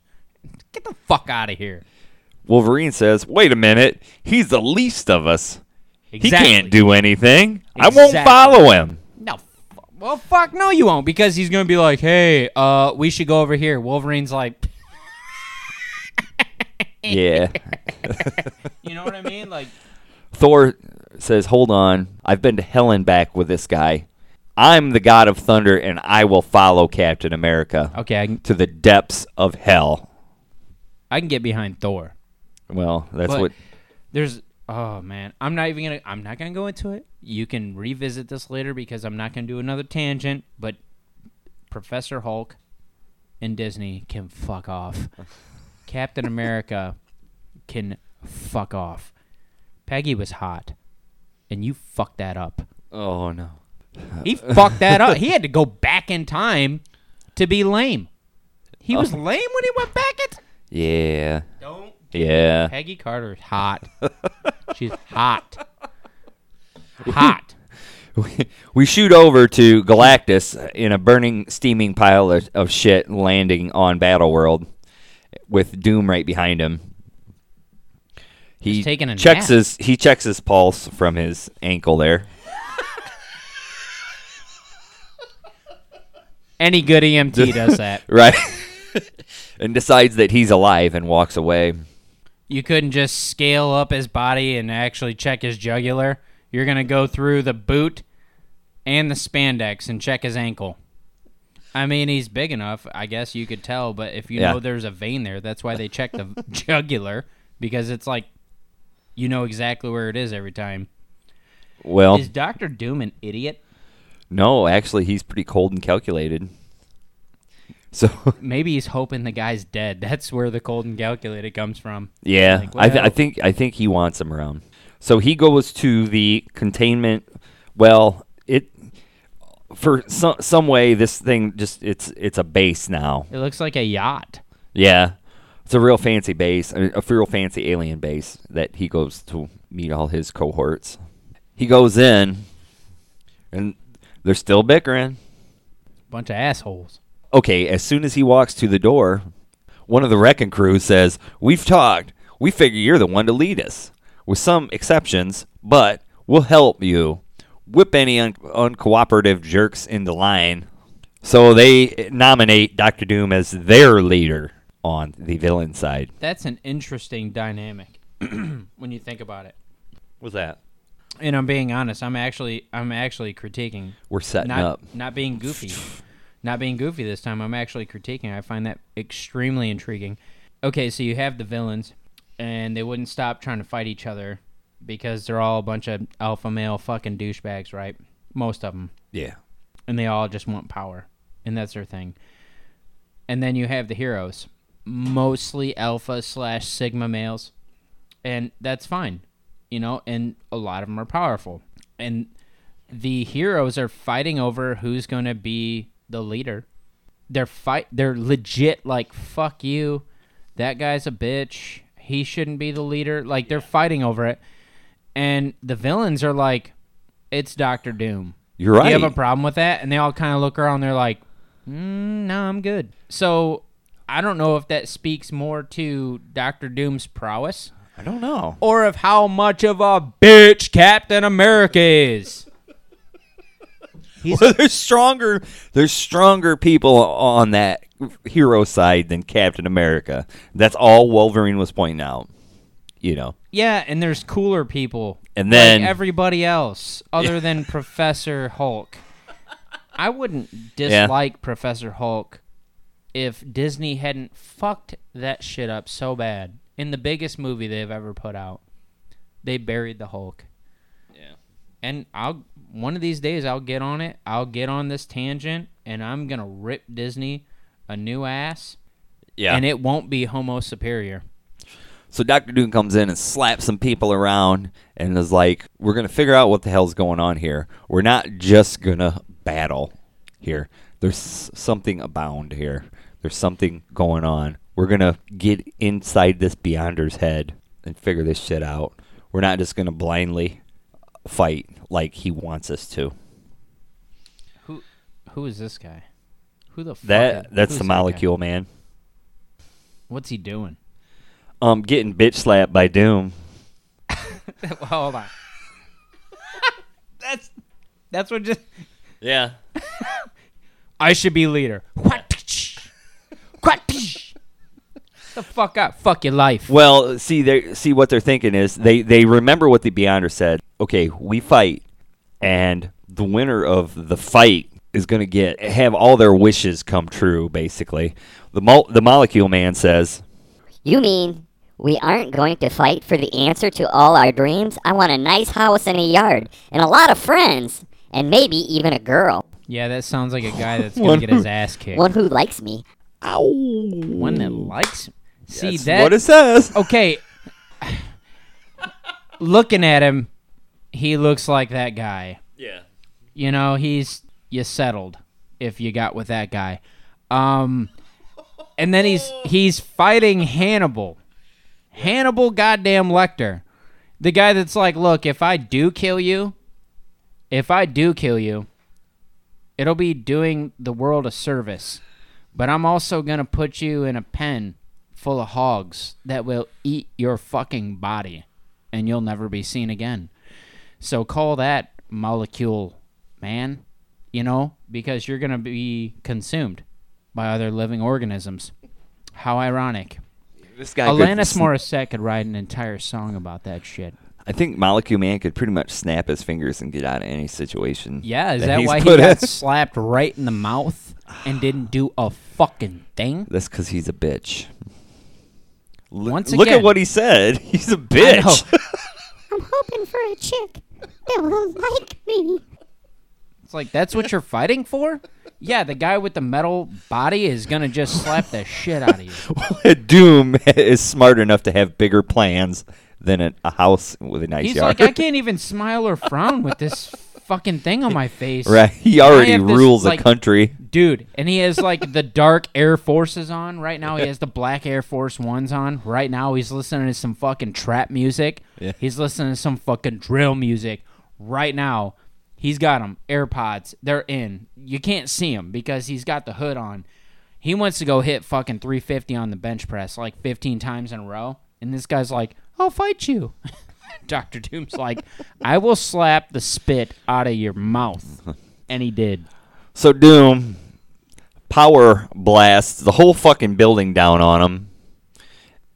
Get the fuck out of here. Wolverine says, wait a minute, he's the least of us. Exactly. He can't do anything. I won't follow him. No. Well, fuck no, you won't because he's gonna be like, hey, uh, we should go over here. Wolverine's like, Yeah. you know what I mean? Like, Thor says, Hold on. I've been to hell and back with this guy. I'm the god of thunder, and I will follow Captain America okay, I can, to the depths of hell. I can get behind Thor. Well, that's But what. there's oh man. I'm not even gonna i'm not gonna go into it. You can revisit this later because i'm not gonna do another tangent but professor hulk and disney can fuck off. Captain america can fuck off. Peggy was hot and you fucked that up. Oh, no. he fucked that up. He had to go back in time to be lame. He was oh. lame when he went back it Yeah. don't Yeah. Peggy Carter's hot. She's hot. Hot. we shoot over to Galactus in a burning, steaming pile of, of shit landing on Battle World with Doom right behind him. He He's taking a checks nap. his he checks his pulse from his ankle there. Any good EMT does that. Right. and decides that he's alive and walks away. You couldn't just scale up his body and actually check his jugular. You're going to go through the boot and the spandex and check his ankle. I mean, he's big enough, I guess you could tell, but if you Yeah. know there's a vein there, that's why they check the jugular because it's like you know exactly where it is every time. Well, Is Doctor Doom an idiot? no, actually he's pretty cold and calculated. So Maybe he's hoping the guy's dead. That's where the cold and calculated comes from. Yeah, Like, I, th- I think I think he wants him around. So he goes to the containment. Well, it for some some way this thing just it's it's a base now. It looks like a yacht. Yeah, it's a real fancy base, a, a real fancy alien base that he goes to meet all his cohorts. He goes in, and they're still bickering. Bunch of assholes. Okay, as soon as he walks to the door, one of the wrecking crew says, We've talked. We figure you're the one to lead us. With some exceptions, but we'll help you. Whip any un- uncooperative jerks into line. So they nominate Doctor Doom as their leader on the villain side. That's an interesting dynamic when you think about it. What's that? And I'm being honest. I'm actually I'm actually critiquing We're setting not up. not being goofy. not being goofy this time. I'm actually critiquing. I find that extremely intriguing. Okay, so you have the villains and they wouldn't stop trying to fight each other because they're all a bunch of alpha male fucking douchebags, right? Most of them. Yeah. and they all just want power, and that's their thing. And then you have the heroes, mostly alpha slash sigma males, and that's fine, you know. And a lot of them are powerful, and the heroes are fighting over who's going to be the leader. They're fight. They're legit like fuck you. That guy's a bitch. He shouldn't be the leader. Like they're fighting over it, and the villains are like, it's Doctor Doom. You're right. Do you have a problem with that? And they all kind of look around. They're like, mm, "No, I'm good." So I don't know if that speaks more to Doctor Doom's prowess I don't know. or of how much of a bitch Captain America is. He's Well, there's stronger there's stronger people on that hero side than Captain America. That's all Wolverine was pointing out. You know. yeah, and there's cooler people, And then- like everybody else, other than Professor Hulk. I wouldn't dislike Professor Hulk if Disney hadn't fucked that shit up so bad in the biggest movie they've ever put out. They buried the Hulk. Yeah. and I'll one of these days I'll get on it. I'll get on this tangent, and I'm gonna rip Disney a new ass, Yeah. and it won't be Homo superior. So Doctor Doom comes in and slaps some people around and is like, "We're gonna figure out what the hell's going on here. We're not just gonna battle here. There's something abound here. There's something going on. We're gonna get inside this Beyonder's head and figure this shit out. We're not just gonna blindly fight like he wants us to. Who who is this guy? Who the fuck That is- that's the molecule man. What's he doing? Um, getting bitch slapped by Doom. well, hold on. that's that's what just Yeah. I should be leader. What? What? The fuck up. Fuck your life. Well, see, they see what they're thinking is they they remember what the Beyonder said. Okay, we fight, and the winner of the fight is going to get have all their wishes come true. Basically, the mol- the molecule man says, You mean we aren't going to fight for the answer to all our dreams? I want a nice house and a yard, and a lot of friends, and maybe even a girl. Yeah, that sounds like a guy that's gonna get his ass kicked. One who likes me. "Ow." One that likes. See That's that? what it says. okay. Looking at him, he looks like that guy. Yeah. You know, he's you settled if you got with that guy. Um and then he's he's fighting Hannibal. Hannibal goddamn Lecter. The guy that's like, "Look, if I do kill you, if I do kill you, it'll be doing the world a service. But I'm also going to put you in a pen full of hogs that will eat your fucking body and you'll never be seen again." So call that molecule man, you know, because you're going to be consumed by other living organisms. How ironic. This guy. Alanis could, Morissette could write an entire song about that shit. I think Molecule Man could pretty much snap his fingers and get out of any situation. Yeah, is that he's why he put got slapped right in the mouth and didn't do a fucking thing? That's because he's a bitch. L- Once look at what he said. He's a bitch. I'm hoping for a chick that will like me. It's like that's what you're fighting for? Yeah, the guy with the metal body is gonna just slap the shit out of you. Doom is smart enough to have bigger plans than a, a house with a nice He's yard. like, I can't even smile or frown with this fucking thing on my face. right? He already this, rules like, a country. Dude, and he has like the dark Air Forces on right now. He has the black Air Force Ones on right now. He's listening to some fucking trap music. Yeah. He's listening to some fucking drill music right now. He's got them AirPods. They're in. You can't see him because he's got the hood on. He wants to go hit fucking 350 on the bench press like 15 times in a row, and this guy's like, "I'll fight you." Doctor Doom's like, "I will slap the spit out of your mouth," and he did. So Doom power blasts the whole fucking building down on him,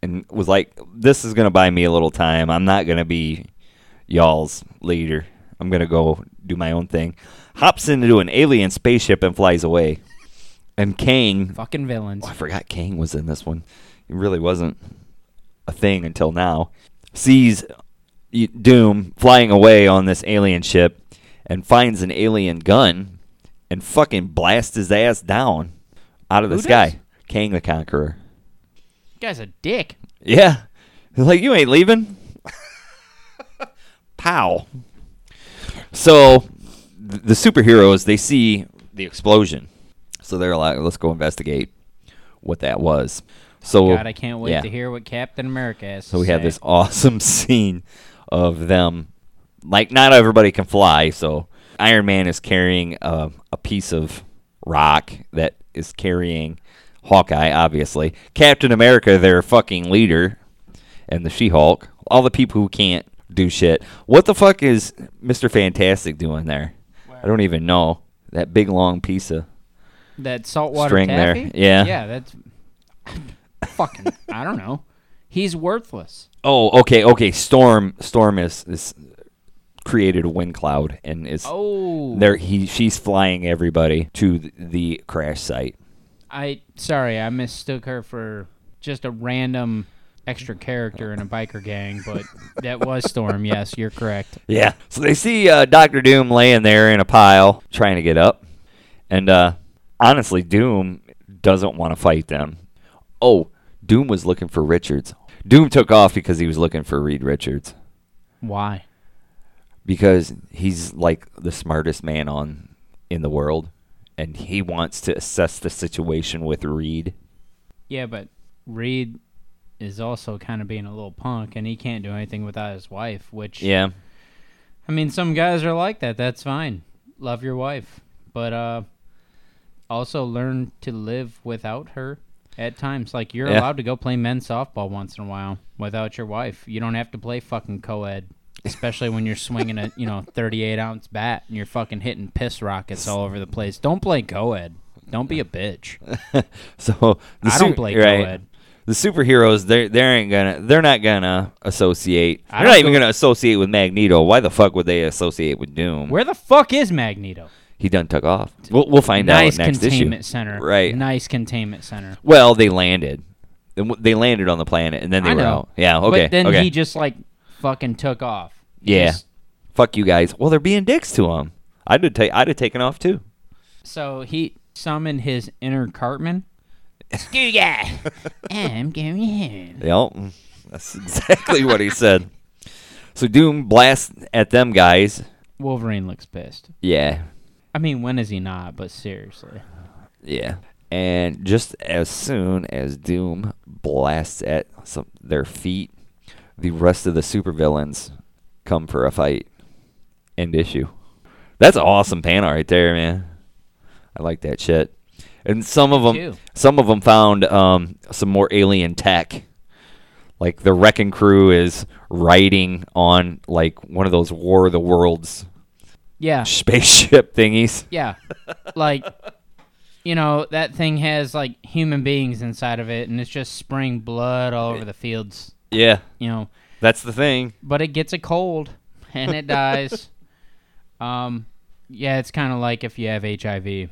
and was like, "This is gonna buy me a little time. I'm not gonna be y'all's leader. I'm gonna go do my own thing." Hops into an alien spaceship and flies away. And Kang Fucking villains. Oh, I forgot Kang was in this one. He really wasn't a thing until now. Sees Doom flying away on this alien ship and finds an alien gun and fucking blasts his ass down out of the Who sky. does? Kang the Conqueror. guy's a dick. Yeah. Like, you ain't leaving. Pow. So th- the superheroes, they see the explosion. So they're like, let's go investigate what that was. So God, I can't wait yeah. to hear what Captain America has. to So we have this awesome scene of them. Like, not everybody can fly, so Iron Man is carrying a, a piece of rock that is carrying Hawkeye, obviously. Captain America, their fucking leader, and the She Hulk. All the people who can't do shit. What the fuck is Mr. Fantastic doing there? I don't even know. That big long piece of. that saltwater string there. Yeah. yeah, that's fucking. I don't know. He's worthless. Oh, okay, okay. Storm, Storm is, is created a wind cloud and is Oh, there. He she's flying everybody to th- the crash site. I sorry, I mistook her for just a random extra character in a biker gang, but that was Storm. Yes, you're correct. Yeah. So they see uh, Doctor Doom laying there in a pile, trying to get up, and uh, honestly, Doom doesn't want to fight them. Oh, Doom was looking for Richards. Doom took off because he was looking for Reed Richards Why? because he's like the smartest man on in the world, and he wants to assess the situation with Reed. Yeah, but Reed is also kind of being a little punk, and he can't do anything without his wife. Which Yeah. I mean, some guys are like that. That's fine. Love your wife, but uh, also learn to live without her at times. Like you're Yeah. allowed to go play men's softball once in a while without your wife. You don't have to play fucking co-ed, especially when you're swinging a you know 38 ounce bat and you're fucking hitting piss rockets all over the place. Don't play co-ed. Don't be a bitch. So the I don't play right. co-ed. The superheroes, they they ain't gonna, they're not gonna associate. I They're not even go- gonna associate with Magneto. Why the fuck would they associate with Doom? Where the fuck is Magneto? He done took off. We'll, we'll find nice out next containment issue. center. Right. Nice containment center. Well, they landed. They They landed on the planet, and then they I were know. out. Yeah. Okay. But then okay. he just like fucking took off. He Yeah. just- Fuck you guys. Well, they're being dicks to him. I'd have ta- I'd have taken off too. so he summoned his inner Cartman. Screw guy. I'm going home. Yep. That's exactly what he said. So Doom blasts at them guys. Wolverine looks pissed. Yeah. I mean, when is he not? But seriously. Yeah. And just as soon as Doom blasts at some their feet, the rest of the supervillains come for a fight. End issue. That's an awesome panel right there, man. I like that shit. And some of them, some of them found um, some more alien tech. Like the wrecking crew is riding on like one of those War of the Worlds Yeah. spaceship thingies. Yeah. like, you know, that thing has like human beings inside of it, and it's just spraying blood all over the fields. Yeah, You know, that's the thing. but it gets a cold and it dies. um, yeah, it's kind of like if you have HIV.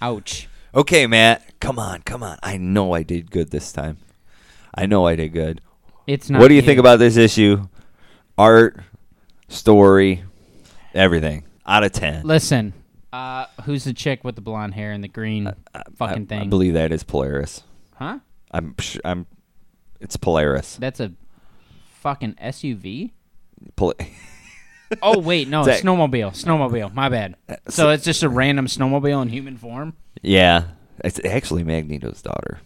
Ouch. Okay, Matt, come on, come on. I know I did good this time. I know I did good. It's not. what do you think about this issue? Art, story, everything. Out of 10. Listen, uh, who's the chick with the blonde hair and the green fucking I, thing? I believe that is Polaris. huh? I'm sh- I'm it's Polaris. That's a fucking SUV. Pol- Oh wait, no, Zach- snowmobile. Snowmobile. My bad. So it's just a random snowmobile in human form. yeah, it's actually Magneto's daughter.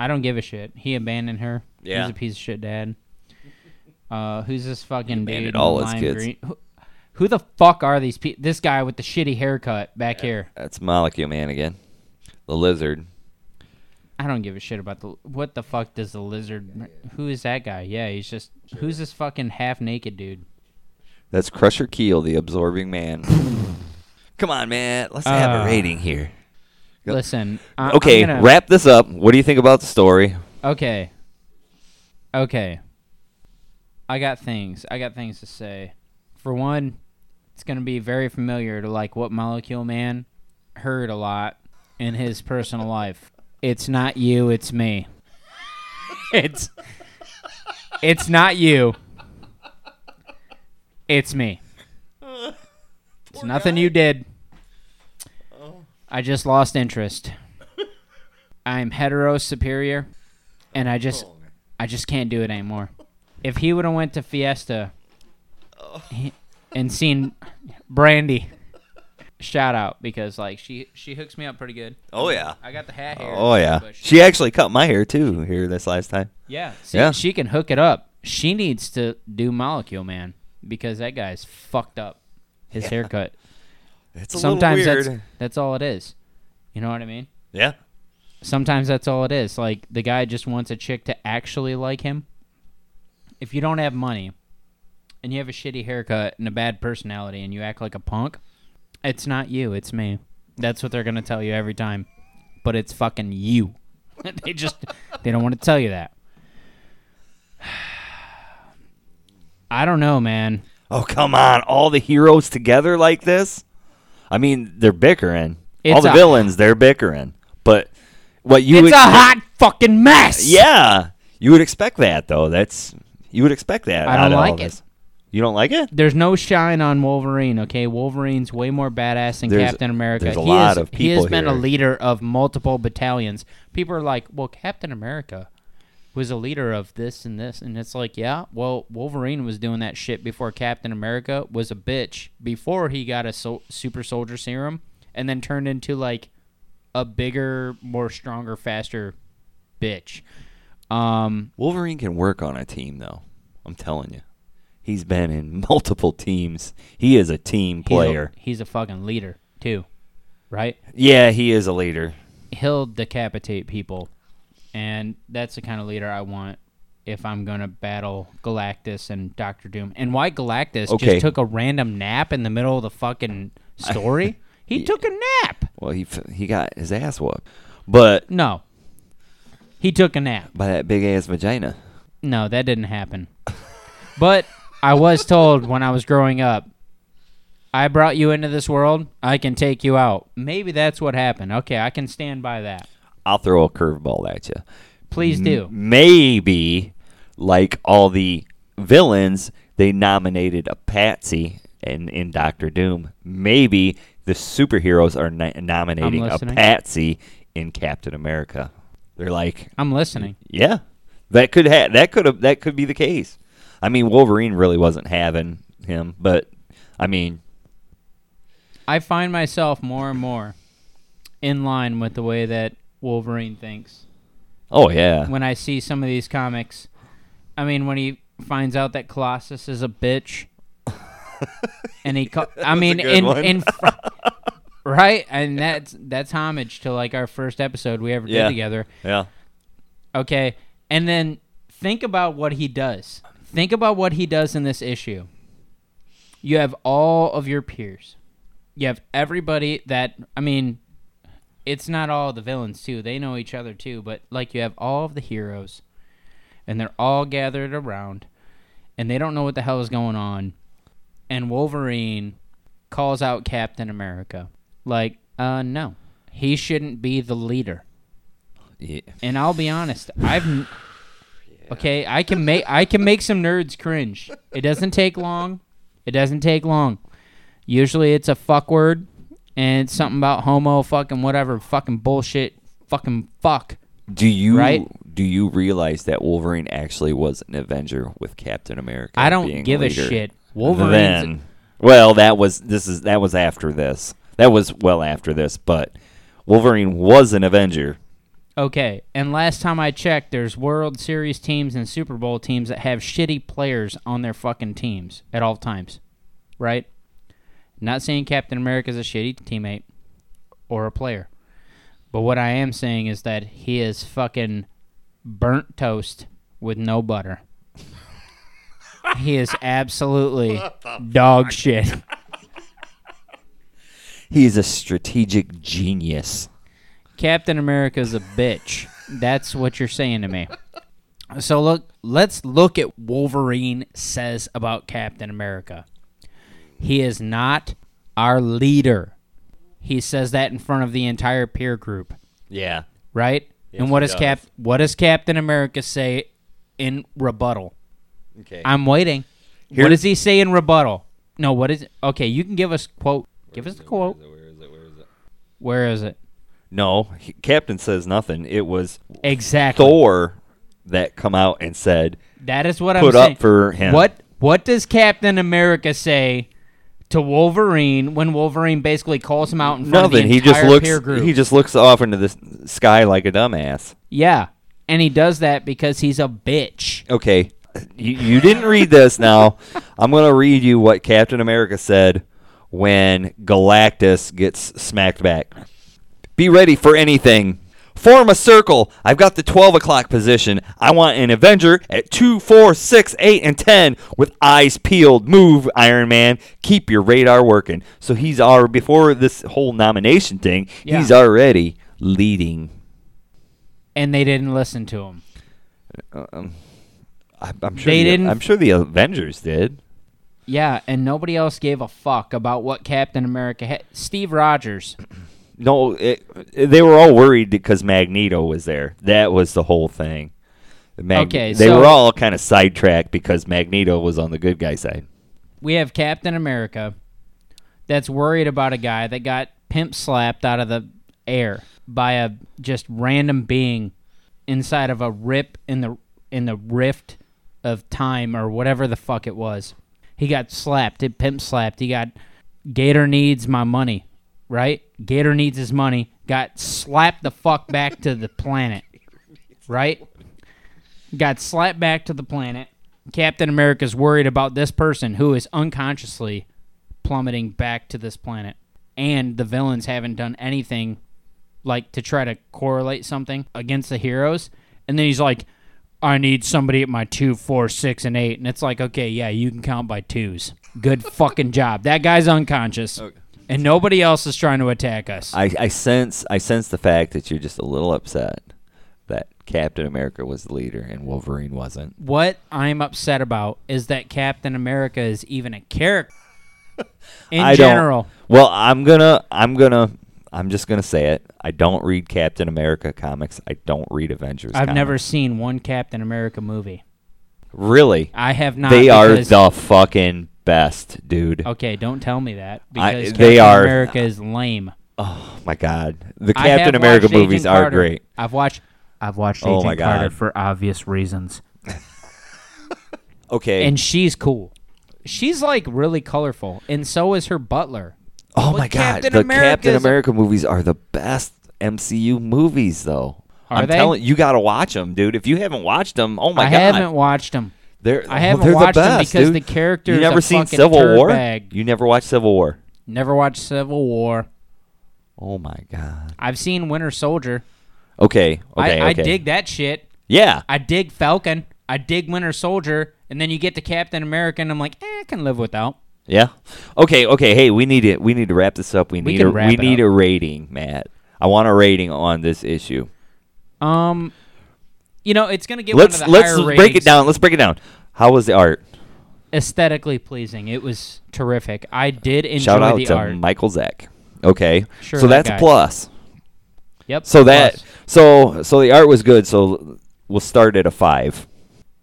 I don't give a shit. He abandoned her. Yeah. He's a piece of shit dad. Uh, who's this fucking dude? in all his lime kids. green- Who, who the fuck are these people? This guy with the shitty haircut back here. That's Molecule Man again. The lizard. I don't give a shit about the. What the fuck does the lizard? Who is that guy? Yeah, he's just. Who's this fucking half naked dude? That's Crusher Creel, the absorbing man. Come on, man. Let's have a rating here. Yep. Listen. I, Okay, I'm gonna, wrap this up. What do you think about the story? Okay. Okay. I got things. I got things to say. For one, it's going to be very familiar to like what Molecule Man heard a lot in his personal life. It's not you, it's me. it's It's not you. It's me. It's nothing you did. I just lost interest. I'm hetero superior and I just I just can't do it anymore. If he would have went to Fiesta he- and seen Brandy, shout out because like she she hooks me up pretty good. Oh yeah. I got the hat hair. Oh yeah. she- She actually cut my hair too here this last time. yeah, see, Yeah. she can hook it up. She needs to do Molecule Man because that guy's fucked up. His haircut. It's a Sometimes that's that's all it is. You know what I mean? yeah. Sometimes that's all it is. Like the guy just wants a chick to actually like him. If you don't have money and you have a shitty haircut and a bad personality and you act like a punk, it's not you, it's me. That's what they're going to tell you every time. But it's fucking you. they just they don't want to tell you that. I don't know, man. Oh come on! All the heroes together like this. I mean, they're bickering. All the a- villains, they're bickering. But What you it's would, a hot fucking mess. Yeah, you would expect that though. That's you would expect that. I don't out of all like it. this. You don't like it? There's no shine on Wolverine, okay? Wolverine's way more badass than There's- Captain America. there's a he lot is, of He has people been a leader of multiple battalions. People are like, well, Captain America was a leader of this and this. And it's like, yeah, well, Wolverine was doing that shit before Captain America was a bitch. Before he got a so- super soldier serum and then turned into like a bigger, more stronger, faster bitch. Um, Wolverine can work on a team though. I'm telling you. He's been in multiple teams. He is a team player. he's a fucking leader, too. Right? yeah, he is a leader. he'll decapitate people, and that's the kind of leader I want if I'm gonna battle Galactus and Doctor Doom. And why Galactus Okay. just took a random nap in the middle of the fucking story? he took a nap. Well, he he got his ass whooped, but No, he took a nap. by that big ass vagina. No, that didn't happen. But I was told when I was growing up, I brought you into this world. I can take you out. Maybe that's what happened. Okay, I can stand by that. I'll throw a curveball at you. Please do. Maybe, like all the villains, they nominated a patsy in, in Doctor Doom. Maybe the superheroes are ni- nominating a patsy in Captain America. They're like, I'm listening. yeah, that could ha- that could have that could be the case. I mean, Wolverine really wasn't having him, but I mean, I find myself more and more in line with the way that Wolverine thinks oh yeah, when I see some of these comics. I mean, when he finds out that Colossus is a bitch, and he, I mean, in in fr- right, and that's that's homage to like our first episode we ever Yeah. did together. yeah. Okay, and then think about what he does. Think about what he does in this issue. You have all of your peers. You have everybody that I mean, it's not all the villains too. They know each other too, but like you have all of the heroes and they're all gathered around and they don't know what the hell is going on. And Wolverine calls out Captain America. Like, uh no. He shouldn't be the leader. yeah. And I'll be honest, I've n- okay. I can make I can make some nerds cringe. It doesn't take long. It doesn't take long. Usually it's a fuck word, and it's something about homo, fucking whatever, fucking bullshit, fucking fuck. Do you Right? do you realize that Wolverine actually was an Avenger with Captain America? I don't give a shit. Wolverine. Well, that was this is that was after this. That was well after this, but Wolverine was an Avenger. okay. And last time I checked, there's World Series teams and Super Bowl teams that have shitty players on their fucking teams at all times, right? Not saying Captain America's a shitty teammate or a player. But what I am saying is that he is fucking burnt toast with no butter. he is absolutely dog shit. He's a strategic genius. Captain America's a bitch. That's what you're saying to me. So look, let's look at Wolverine says about Captain America. He is not our leader. He says that in front of the entire peer group, Yeah. right? Yes, and what does does. Cap what does Captain America say in rebuttal? Okay. I'm waiting. Here- what does he say in rebuttal? No, what is it? Okay, you can give us quote. Give us the quote. Where is it? Where is it? Where is it? No, he, Captain says nothing. It was Exactly. Thor that come out and said, That is what I'm "Put saying. up for him." What What does Captain America say to Wolverine when Wolverine basically calls him out in front Nothing. of the He just entire looks. peer group? He just looks off into the sky like a dumbass. yeah, and he does that because he's a bitch. Okay, you, you didn't read this. Now I'm gonna read you what Captain America said when Galactus gets smacked back. Be ready for anything. Form a circle. I've got the 12 o'clock position. I want an Avenger at 2, 4, 6, 8, and 10 with eyes peeled. Move, Iron Man. Keep your radar working. So he's already, before this whole nomination thing, Yeah. he's already leading. And they didn't listen to him. Um, I, I'm sure They the, didn't- I'm sure the Avengers did. Yeah, and nobody else gave a fuck about what Captain America had. Steve Rogers. No, it, they were all worried because Magneto was there. That was the whole thing. Mag- Okay, they so- were all kind of sidetracked because Magneto was on the good guy side. we have Captain America that's worried about a guy that got pimp slapped out of the air by a just random being inside of a rip in the in the rift of time or whatever the fuck it was. He got slapped, it pimp slapped. He got Gator needs my money, right? Gator needs his money. Got slapped the fuck back to the planet, right? Got slapped back to the planet. Captain America's worried about this person who is unconsciously plummeting back to this planet. And the villains haven't done anything like to try to correlate something against the heroes. And then he's like, I need somebody at my two, four, six, and eight. And it's like, okay, yeah, you can count by twos. Good fucking job. That guy's unconscious. And nobody else is trying to attack us. I, I sense I sense the fact that you're just a little upset that Captain America was the leader and Wolverine wasn't. what I'm upset about is that Captain America is even a character. In I general. don't. Well, I'm gonna I'm gonna I'm just gonna say it. I don't read Captain America comics. I don't read Avengers. I've never seen one Captain America movie. really. I have not. They are the fucking best, dude. Okay, don't tell me that I- because they Captain are- America is lame. Oh my god, the Captain America movies Agent are Carter. great. I've watched. I've watched Oh Agent Carter for obvious reasons, Okay. and she's cool. She's like really colorful, and so is her butler. Oh But my god, Captain the Captain America movies are the best MCU movies, though. Are I'm they? telling you, got to watch them, dude. If you haven't watched them, oh my I god, I haven't watched them. They're, I haven't they're the watched them because dude. the character's You never a seen Civil War? bag. You never watched Civil War? Never watched Civil War. Oh my god. I've seen Winter Soldier. Okay. Okay. I, I dig that shit. Yeah. I dig Falcon. I dig Winter Soldier. And then you get to Captain America, and I'm like, eh, I can live without. Yeah. Okay. Okay. Hey, we need to we need to wrap this up. We We need can a we need up. a rating, Matt. I want a rating on this issue. Um, you know, it's gonna get let's one of the let's break ratings. it down. Let's break it down. How was the art? Aesthetically pleasing. It was terrific. I did enjoy Shout out the to art. Michael Zeck. Okay. Sure, so that that's guy. a plus. Yep. So that plus. so so the art was good. So we'll start at a five.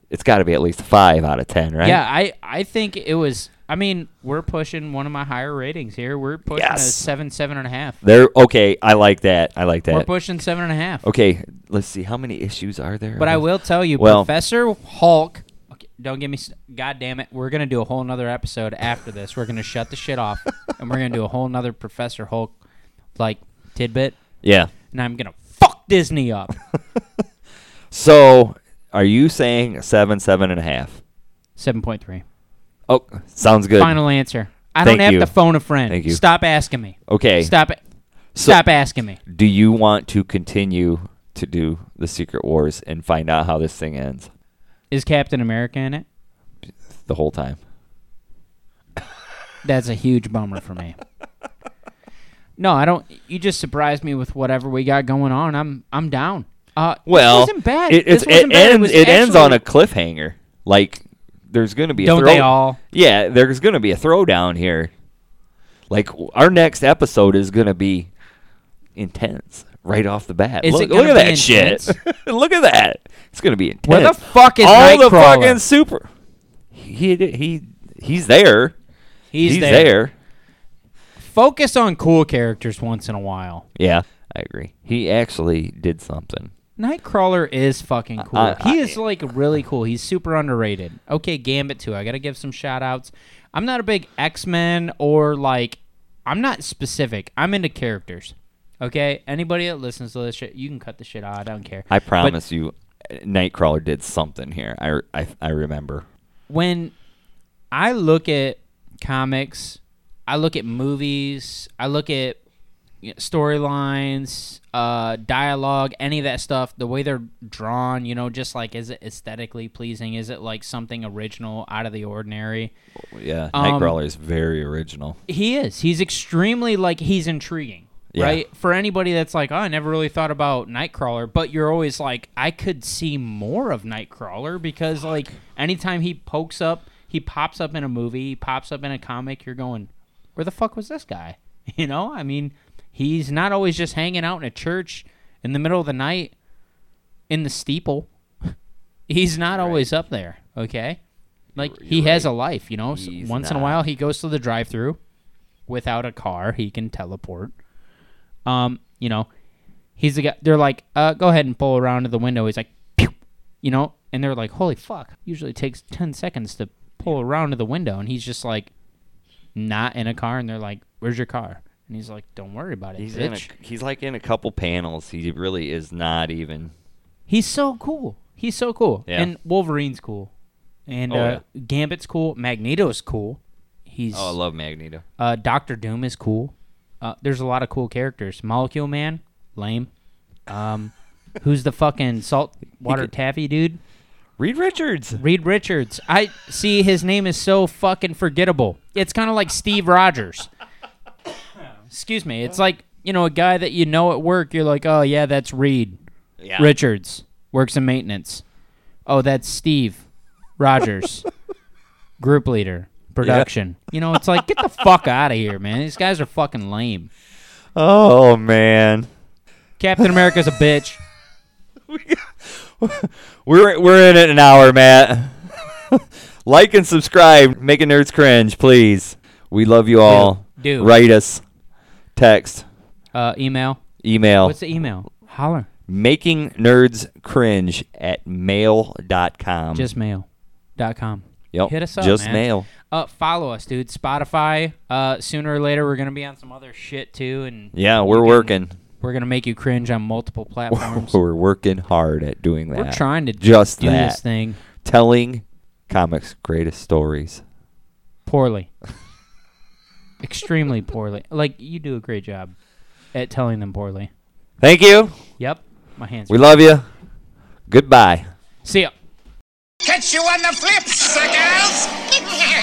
It's got to be at least a five out of ten, right? Yeah, I I think it was. I mean, we're pushing one of my higher ratings here. We're pushing a seven, seven and a half. There. Okay. I like that. I like that. We're pushing seven and a half. Okay. Let's see. How many issues are there? But I will tell you, Well- Professor Hulk. Okay, don't get me. God damn it. We're gonna do a whole nother episode after this. We're gonna shut the shit off, and we're gonna do a whole nother Professor Hulk like tidbit, Yeah. and I'm gonna fuck Disney up. So are you saying seven, seven and a half? Seven point three. Oh, sounds good. Final answer. I Thank don't have you. to phone a friend. Thank you. Stop asking me. Okay. Stop it. So- Stop asking me. Do you want to continue to do the Secret Wars and find out how this thing ends Is Captain America in it? the whole time? That's a huge bummer for me. No, I don't. You just surprised me with whatever we got going on. I'm I'm down. Uh, Well, this wasn't bad. It, it's, it bad. ends. it It ends on a cliffhanger. Like there's going to be a Don't throw- they all? Yeah, there's going to be a throwdown here. Like our next episode is going to be intense right off the bat. Is look, look at that shit. look at that. It's going to be intense. Where the fuck is all the fucking super? He he he's there. He's, there. there. Focus on cool characters once in a while. Yeah, I agree. He actually did something. Nightcrawler is fucking cool. I- I- he is like really cool. He's super underrated. Okay, Gambit too. I gotta give some shout outs. I'm not a big X Men or like I'm not specific. I'm into characters. Okay? Anybody that listens to this shit, you can cut the shit out. I don't care. I But promise you, Nightcrawler did something here. I, I, I remember. when I look at comics, I look at movies, I look at you know, storylines, uh, dialogue, any of that stuff, the way they're drawn, you know, just like is it aesthetically pleasing? Is it like something original, out of the ordinary? Yeah, Um, Nightcrawler is very original. He is. He's extremely like he's intriguing. Yeah. Right? For anybody that's like, oh, I never really thought about Nightcrawler, but you're always like, I could see more of Nightcrawler because like anytime he pokes up, he pops up in a movie, he pops up in a comic, you're going, Where the fuck was this guy? You know? I mean, He's not always just hanging out in a church in the middle of the night in the steeple. He's not always up there, okay? Like You're- he you're has right. a life, you know. Once in a while he goes to the drive-through without a car, he can teleport. Um, you know, he's the guy they're like, "Uh, go ahead and pull around to the window." He's like, Pew! you know, and they're like, "Holy fuck." Usually it takes 10 seconds to pull around to the window and he's just like not in a car and they're like, "Where's your car?" And he's like, "Don't worry about it, He's in a, he's like in a couple panels. He really is not even. He's so cool. He's so cool. Yeah. And Wolverine's cool. And Oh, uh, Gambit's cool. Magneto's cool. He's Oh, I love Magneto. uh, Doctor Doom is cool. Uh, there's a lot of cool characters. Molecule Man, lame. Um, who's the fucking saltwater could- taffy dude? Reed Richards. Reed Richards. I see his name is so fucking forgettable. It's kind of like Steve Rogers. Excuse me. It's like, you know, a guy that you know at work, you're like, "Oh, yeah, that's Reed Yeah. Richards. Works in maintenance." Oh, that's Steve Rogers. Group leader, production. You know, it's like, get the fuck out of here, man. These guys are fucking lame. Oh man. Captain America's a bitch. We're we're in it an hour, Matt. like and subscribe. Make a nerds cringe, please. We love you all. Do. Write us. Text. Uh, email. Email. What's the email? Holler. Making nerds cringe at mail.com. Just mail.com. yep. hit us up, Just man. mail. Uh, follow us, dude. Spotify. Uh, sooner or later, we're gonna be on some other shit too, and Yeah, we're working. we're gonna make you cringe on multiple platforms. We're working hard at doing that. we're trying to Just do that. this thing Telling comics greatest stories. poorly, extremely poorly. Like you do a great job at telling them poorly. Thank you. Yep, my hands. We love you. Goodbye. See ya. Catch you on the flip, suckers!